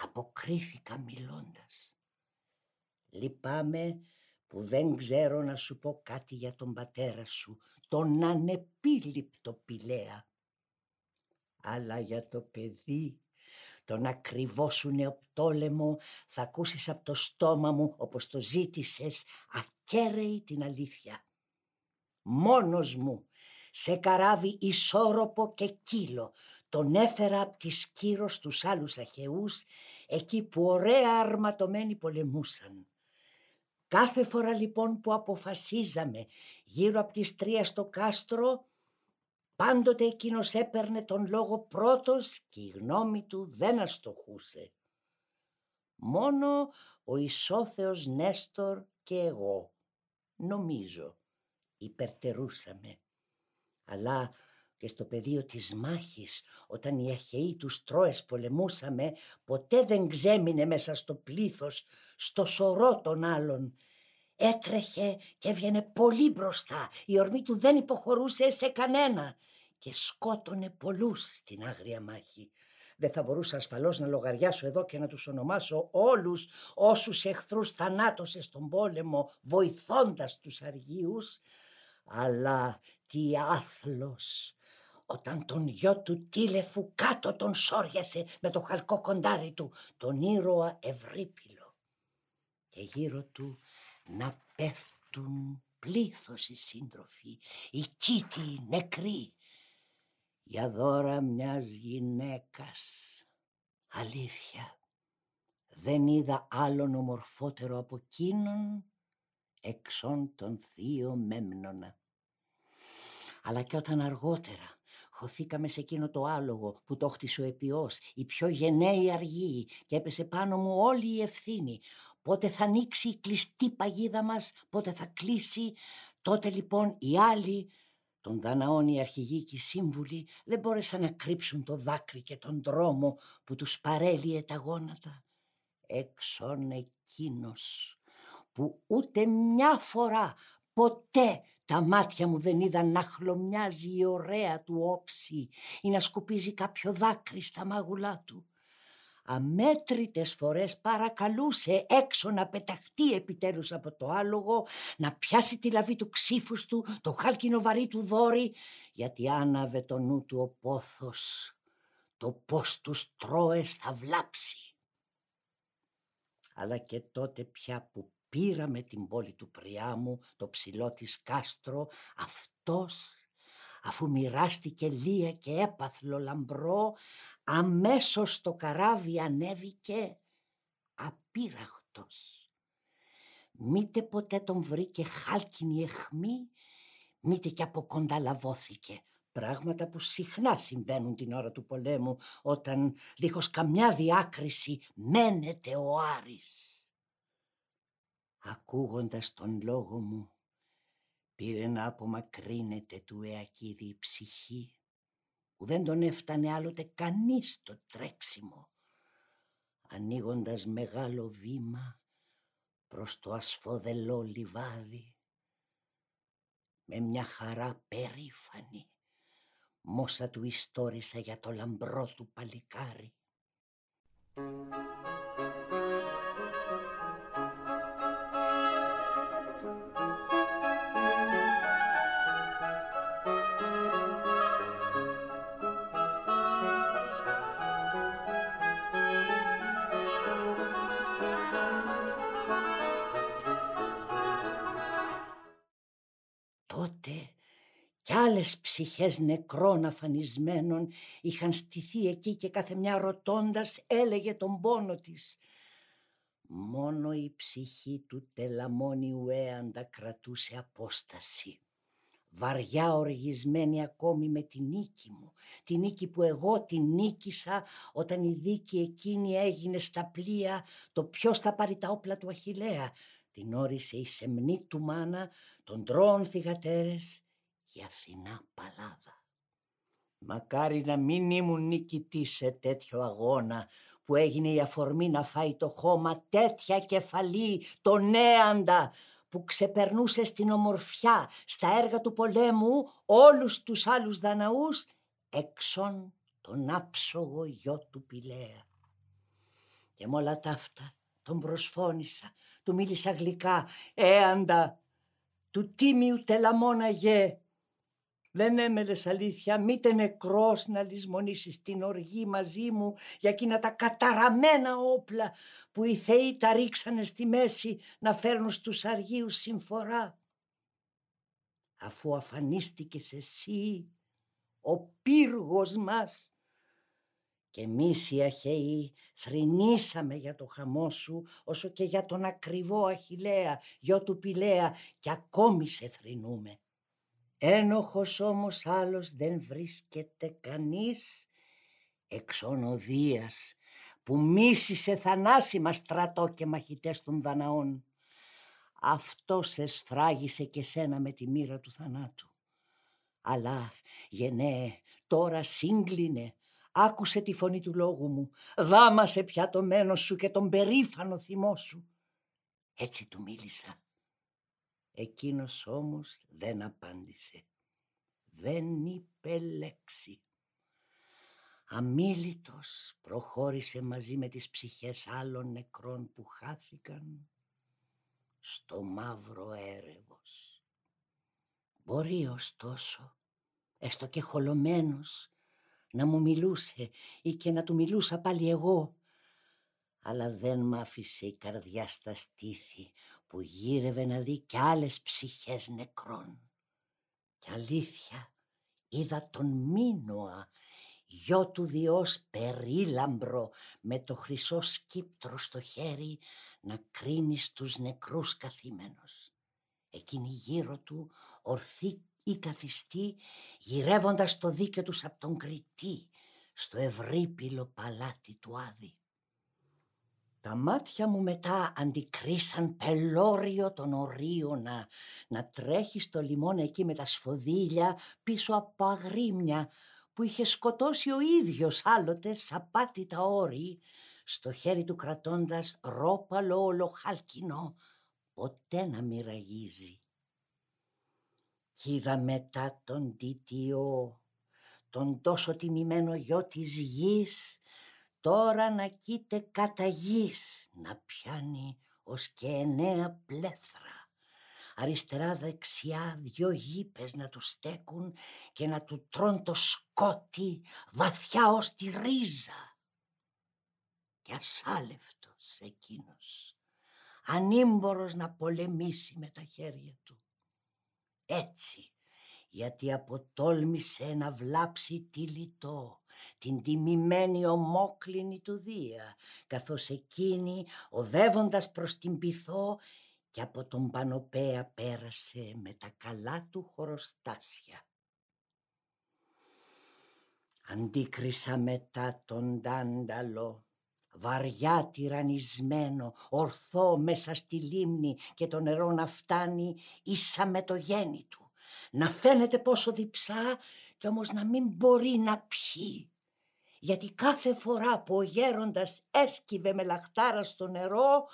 αποκρίθηκα μιλώντας. Λυπάμαι που δεν ξέρω να σου πω κάτι για τον πατέρα σου, τον ανεπίληπτο πηλαία. Αλλά για το παιδί τον ακριβό σου νεοπτόλεμο θα ακούσεις από το στόμα μου όπως το ζήτησες ακέραιη την αλήθεια. Μόνος μου σε καράβι ισόρροπο και κύλο τον έφερα από τη Σκύρος στους άλλους αχαιούς εκεί που ωραία αρματωμένοι πολεμούσαν. Κάθε φορά λοιπόν που αποφασίζαμε γύρω από τις τρία στο κάστρο Πάντοτε εκείνος έπαιρνε τον λόγο πρώτος και η γνώμη του δεν αστοχούσε. Μόνο ο Ισόθεος Νέστορ και εγώ, νομίζω, υπερτερούσαμε. Αλλά και στο πεδίο της μάχης, όταν οι αχαιοί τους Τρόες πολεμούσαμε, ποτέ δεν ξέμεινε μέσα στο πλήθος, στο σωρό των άλλων. Έτρεχε και έβγαινε πολύ μπροστά, η ορμή του δεν υποχωρούσε σε κανένα και σκότωνε πολλούς στην άγρια μάχη. Δεν θα μπορούσα ασφαλώς να λογαριάσω εδώ και να τους ονομάσω όλους όσους εχθρούς θανάτωσε στον πόλεμο βοηθώντας τους αργίους, αλλά τι άθλος όταν τον γιο του Τίλεφου κάτω τον σόριασε με το χαλκό κοντάρι του, τον ήρωα Ευρύπηλο. Και γύρω του να πέφτουν πλήθος οι σύντροφοι, οι κήτοι νεκροί, για δώρα μιας γυναίκας. Αλήθεια, δεν είδα άλλον ομορφότερο από εκείνον εξών τον θείο Μέμνονα. Αλλά και όταν αργότερα χωθήκαμε σε εκείνο το άλογο που το χτισε ο επιός, η πιο γενναίη αργή και έπεσε πάνω μου όλη η ευθύνη. Πότε θα ανοίξει η κλειστή παγίδα μας, πότε θα κλείσει, τότε λοιπόν οι άλλοι τον Δαναών οι αρχηγοί και οι σύμβουλοι δεν μπόρεσαν να κρύψουν το δάκρυ και τον δρόμο που τους παρέλυε τα γόνατα. Έξον εκείνος που ούτε μια φορά ποτέ τα μάτια μου δεν είδαν να χλωμιάζει η ωραία του όψη ή να σκουπίζει κάποιο δάκρυ στα μάγουλά του αμέτρητες φορές παρακαλούσε έξω να πεταχτεί επιτέλους από το άλογο, να πιάσει τη λαβή του ξύφους του, το χάλκινο βαρύ του δόρυ, γιατί άναβε το νου του ο πόθος, το πώς τους τρώες θα βλάψει. Αλλά και τότε πια που πήραμε την πόλη του Πριάμου, το ψηλό της κάστρο, αυτός αφού μοιράστηκε λία και έπαθλο λαμπρό, αμέσως το καράβι ανέβηκε απείραχτος. Μήτε ποτέ τον βρήκε χάλκινη εχμή, μήτε και από κοντά λαβώθηκε. Πράγματα που συχνά συμβαίνουν την ώρα του πολέμου, όταν δίχως καμιά διάκριση μένεται ο Άρης. Ακούγοντας τον λόγο μου, πήρε να απομακρύνεται του Εακίδη η ψυχή που δεν τον έφτανε άλλοτε κανείς το τρέξιμο ανοίγοντας μεγάλο βήμα προς το ασφοδελό λιβάδι με μια χαρά περήφανη μόσα του ιστόρισα για το λαμπρό του παλικάρι. Άλλες ψυχές νεκρών αφανισμένων είχαν στηθεί εκεί και κάθε μια ρωτώντας έλεγε τον πόνο της. Μόνο η ψυχή του τελαμόνιου έαντα κρατούσε απόσταση. Βαριά οργισμένη ακόμη με την νίκη μου, τη νίκη που εγώ την νίκησα όταν η δίκη εκείνη έγινε στα πλοία το ποιος θα πάρει τα όπλα του Αχιλέα. Την όρισε η σεμνή του μάνα, τον τρών θυγατέρες και Αθηνά παλάδα. Μακάρι να μην ήμουν νικητή σε τέτοιο αγώνα που έγινε η αφορμή να φάει το χώμα τέτοια κεφαλή, το νέαντα, που ξεπερνούσε στην ομορφιά, στα έργα του πολέμου, όλους τους άλλους δαναούς, εξών τον άψογο γιο του Πηλαία. Και με όλα ταύτα τον προσφώνησα, του μίλησα γλυκά, έαντα, του τίμιου τελαμόνα γε, δεν έμελες αλήθεια, μήτε νεκρός να λησμονήσεις την οργή μαζί μου για εκείνα τα καταραμένα όπλα που οι θεοί τα ρίξανε στη μέση να φέρνουν στους αργίους συμφορά. Αφού αφανίστηκες εσύ, ο πύργος μας, και εμείς οι Αχαιοί θρηνήσαμε για το χαμό σου όσο και για τον ακριβό Αχιλέα, γιο του Πηλαία και ακόμη σε θρηνούμε. Ένοχος όμως άλλος δεν βρίσκεται κανείς εξονοδίας που μίσησε θανάσιμα στρατό και μαχητές των Δαναών. Αυτός σε σφράγισε και σένα με τη μοίρα του θανάτου. Αλλά γενναίε τώρα σύγκλινε, άκουσε τη φωνή του λόγου μου, δάμασε πια το μένος σου και τον περήφανο θυμό σου. Έτσι του μίλησα Εκείνος όμως δεν απάντησε. Δεν είπε λέξη. Αμίλητος προχώρησε μαζί με τις ψυχές άλλων νεκρών που χάθηκαν στο μαύρο έρευος. Μπορεί ωστόσο, έστω και χολωμένος, να μου μιλούσε ή και να του μιλούσα πάλι εγώ, αλλά δεν μ' άφησε η καρδιά στα στήθη που γύρευε να δει κι άλλες ψυχές νεκρών. Κι αλήθεια είδα τον Μίνωα, γιο του Διός περίλαμπρο, με το χρυσό σκύπτρο στο χέρι να κρίνει στους νεκρούς καθήμενος. Εκείνη γύρω του ορθή ή καθιστή γυρεύοντας το δίκαιο τους από τον Κριτή στο ευρύπηλο παλάτι του Άδη. Τα μάτια μου μετά αντικρίσαν πελώριο τον ορίωνα να τρέχει στο λιμόνι εκεί με τα σφοδίλια πίσω από αγρίμια που είχε σκοτώσει ο ίδιος άλλοτες σαπάτι τα όρη στο χέρι του κρατώντας ρόπαλο ολοχάλκινο ποτέ να μοιραγίζει. Κι είδα μετά τον Τιτιό, τον τόσο τιμημένο γιο της γης τώρα να κοίται κατά γης, να πιάνει ως και εννέα πλέθρα. Αριστερά δεξιά δυο γήπες να τους στέκουν και να του τρών το σκότι βαθιά ως τη ρίζα. Και ασάλευτος εκείνος, ανήμπορος να πολεμήσει με τα χέρια του. Έτσι γιατί αποτόλμησε να βλάψει τη λιτό, την τιμημένη ομόκλινη του Δία, καθώς εκείνη οδεύοντας προς την πυθό και από τον Πανοπέα πέρασε με τα καλά του χωροστάσια. Αντίκρισα μετά τον Τάνταλο, βαριά τυρανισμένο, ορθό μέσα στη λίμνη και το νερό να φτάνει ίσα με το γέννη του να φαίνεται πόσο διψά και όμως να μην μπορεί να πιει. Γιατί κάθε φορά που ο γέροντας έσκυβε με λαχτάρα στο νερό,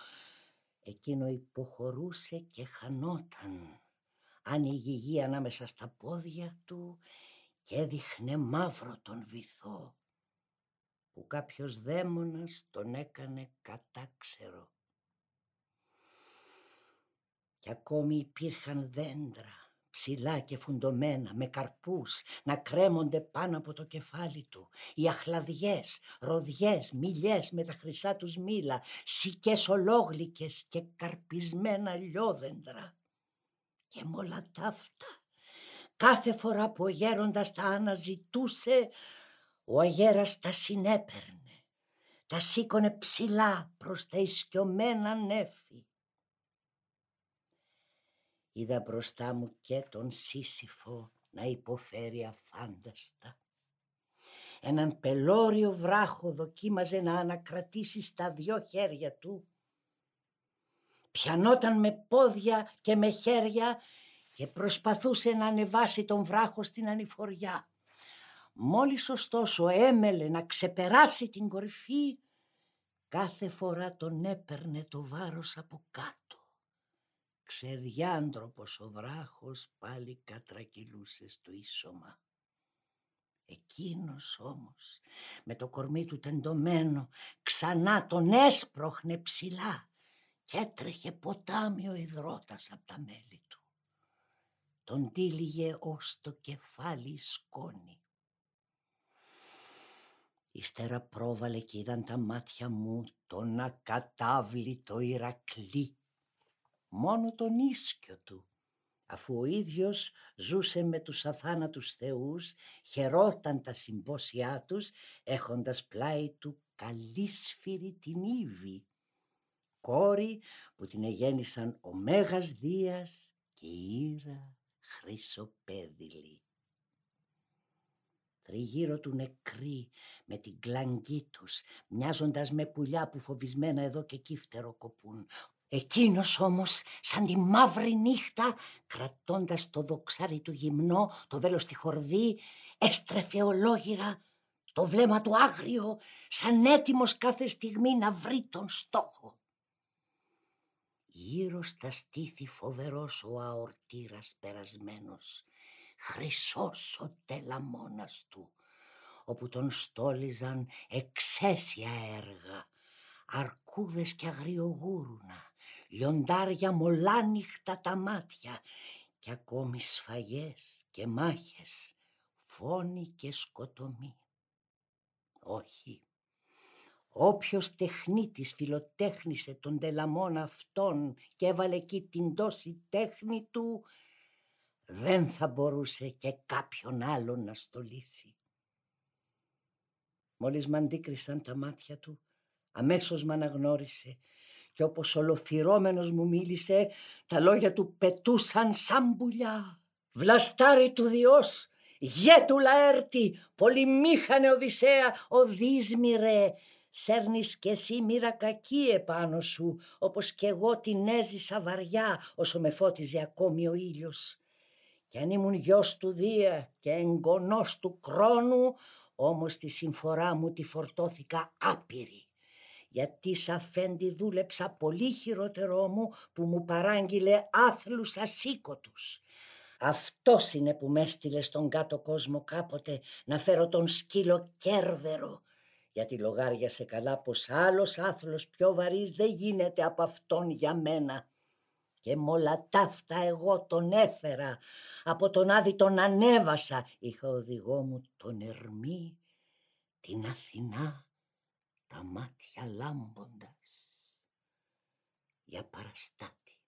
εκείνο υποχωρούσε και χανόταν. Άνοιγε η γη ανάμεσα στα πόδια του και έδειχνε μαύρο τον βυθό που κάποιος δαίμονας τον έκανε κατάξερο. Και ακόμη υπήρχαν δέντρα ψηλά και φουντωμένα, με καρπούς, να κρέμονται πάνω από το κεφάλι του. Οι αχλαδιές, ροδιές, μιλιές με τα χρυσά τους μήλα, σικές ολόγλικες και καρπισμένα λιόδεντρα. Και με όλα ταύτα, Κάθε φορά που ο γέροντας τα αναζητούσε, ο αγέρας τα συνέπαιρνε, τα σήκωνε ψηλά προς τα ισκιωμένα νέφη. Είδα μπροστά μου και τον Σύσυφο να υποφέρει αφάνταστα. Έναν πελώριο βράχο δοκίμαζε να ανακρατήσει στα δυο χέρια του. Πιανόταν με πόδια και με χέρια και προσπαθούσε να ανεβάσει τον βράχο στην ανηφοριά. Μόλις ωστόσο έμελε να ξεπεράσει την κορυφή, κάθε φορά τον έπαιρνε το βάρος από κάτω. Ξεδιάντροπος ο βράχος πάλι κατρακυλούσε στο ίσωμα. Εκείνος όμως με το κορμί του τεντωμένο ξανά τον έσπροχνε ψηλά και έτρεχε ποτάμιο υδρότας από τα μέλη του. Τον τύλιγε ως το κεφάλι σκόνη. Ύστερα πρόβαλε και είδαν τα μάτια μου τον ακατάβλητο Ηρακλή. Μόνο τον ίσκιο του, αφού ο ίδιος ζούσε με τους αθάνατους θεούς, χαιρόταν τα συμπόσια τους, έχοντας πλάι του καλήσφυρη την Ήβη, κόρη που την εγέννησαν ο Μέγας Δίας και η Ήρα Χρυσοπέδηλη τριγύρω του νεκροί με την κλαγκή τους, μοιάζοντας με πουλιά που φοβισμένα εδώ και εκεί φτεροκοπούν. Εκείνος όμως, σαν τη μαύρη νύχτα, κρατώντας το δοξάρι του γυμνό, το βέλος στη χορδή, έστρεφε ολόγυρα το βλέμμα του άγριο, σαν έτοιμος κάθε στιγμή να βρει τον στόχο. Γύρω στα στήθη φοβερός ο αορτήρας περασμένος, χρυσός ο τελαμόνας του, όπου τον στόλιζαν εξαίσια έργα, αρκούδες και αγριογούρουνα, λιοντάρια μολάνυχτα τα μάτια και ακόμη σφαγές και μάχες, φόνοι και σκοτωμοί. Όχι, όποιος τεχνίτης φιλοτέχνησε τον τελαμόνα αυτόν και έβαλε εκεί την τόση τέχνη του, δεν θα μπορούσε και κάποιον άλλον να στολίσει. Μόλις μ' αντίκρισαν τα μάτια του, αμέσως μ' αναγνώρισε και όπως ολοφυρώμενος μου μίλησε, τα λόγια του πετούσαν σαν πουλιά. Βλαστάρι του Διός, γέτου Λαέρτη, πολυμήχανε Οδυσσέα, οδύσμηρε, σέρνεις κι εσύ μοίρα κακή επάνω σου, όπως κι εγώ την έζησα βαριά όσο με φώτιζε ακόμη ο ήλιος. Κι αν ήμουν γιος του Δία και εγγονός του Κρόνου, όμως τη συμφορά μου τη φορτώθηκα άπειρη. Γιατί σ' αφέντη δούλεψα πολύ χειρότερό μου που μου παράγγειλε άθλους ασήκωτους. Αυτός είναι που με έστειλε στον κάτω κόσμο κάποτε να φέρω τον σκύλο κέρβερο. Γιατί λογάριασε καλά πως άλλος άθλος πιο βαρύς δεν γίνεται από αυτόν για μένα. Και μ' όλα ταύτα εγώ τον έφερα, από τον Άδη τον ανέβασα, είχα οδηγό μου τον Ερμή, την Αθηνά, τα μάτια λάμποντας, για παραστάτη.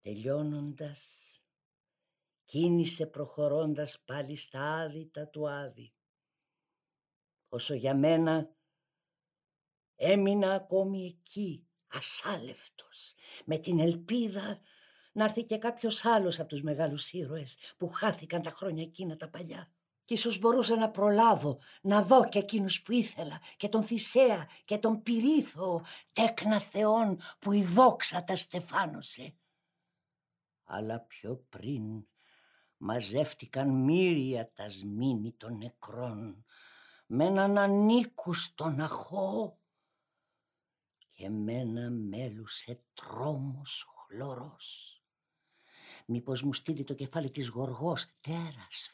Τελειώνοντας, κίνησε προχωρώντας πάλι στα άδυτα του Άδη. Όσο για μένα έμεινα ακόμη εκεί, ασάλευτος, με την ελπίδα να έρθει και κάποιος άλλος από τους μεγάλους ήρωες που χάθηκαν τα χρόνια εκείνα τα παλιά. Κι ίσως μπορούσα να προλάβω, να δω και εκείνους που ήθελα, και τον Θησέα και τον Πυρίθο, τέκνα θεών που η δόξα τα στεφάνωσε. Αλλά πιο πριν μαζεύτηκαν μύρια τα σμήνη των νεκρών, με έναν ανήκουστον αχώ και μένα μέλουσε τρόμος χλωρός. Μήπως μου στείλει το κεφάλι της γοργός, τέρας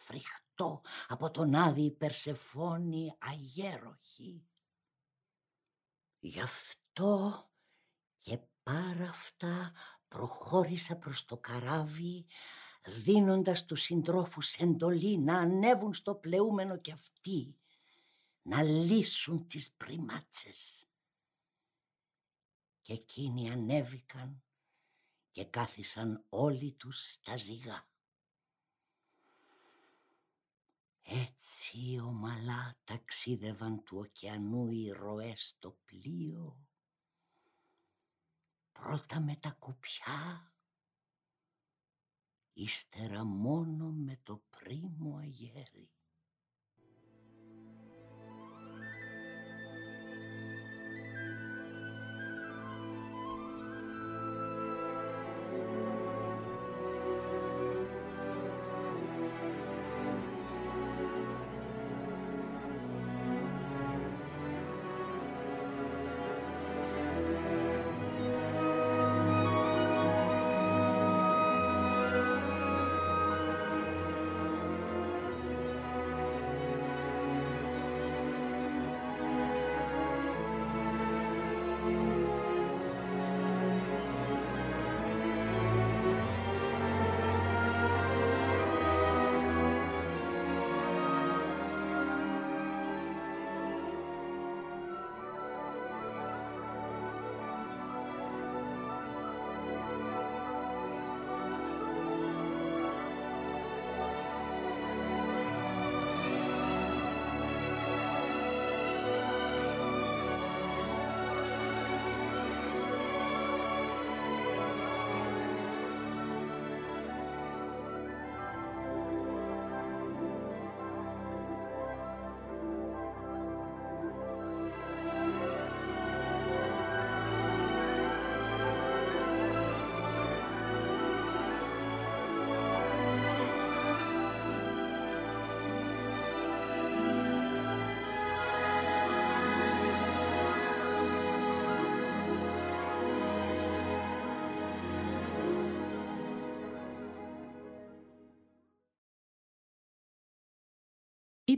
φρικτό, από τον άδει Περσεφόνη αγέροχη. Γι' αυτό και πάρα αυτά προχώρησα προς το καράβι, δίνοντας τους συντρόφους εντολή να ανέβουν στο πλεούμενο κι αυτοί, να λύσουν τις πριμάτσες και εκείνοι ανέβηκαν και κάθισαν όλοι τους στα ζυγά. Έτσι ομαλά ταξίδευαν του ωκεανού οι ροές στο πλοίο, πρώτα με τα κουπιά, ύστερα μόνο με το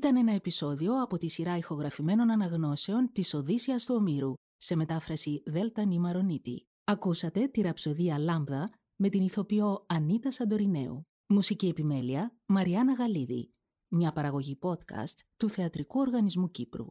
Ήταν ένα επεισόδιο από τη σειρά ηχογραφημένων αναγνώσεων της Οδύσσιας του Ομήρου, σε μετάφραση Δέλτα Νιμαρονίτη. Ακούσατε τη ραψοδία Λάμδα με την ηθοποιό Ανίτα Σαντορινέου. Μουσική επιμέλεια Μαριάννα Γαλίδη. Μια παραγωγή podcast του Θεατρικού Οργανισμού Κύπρου.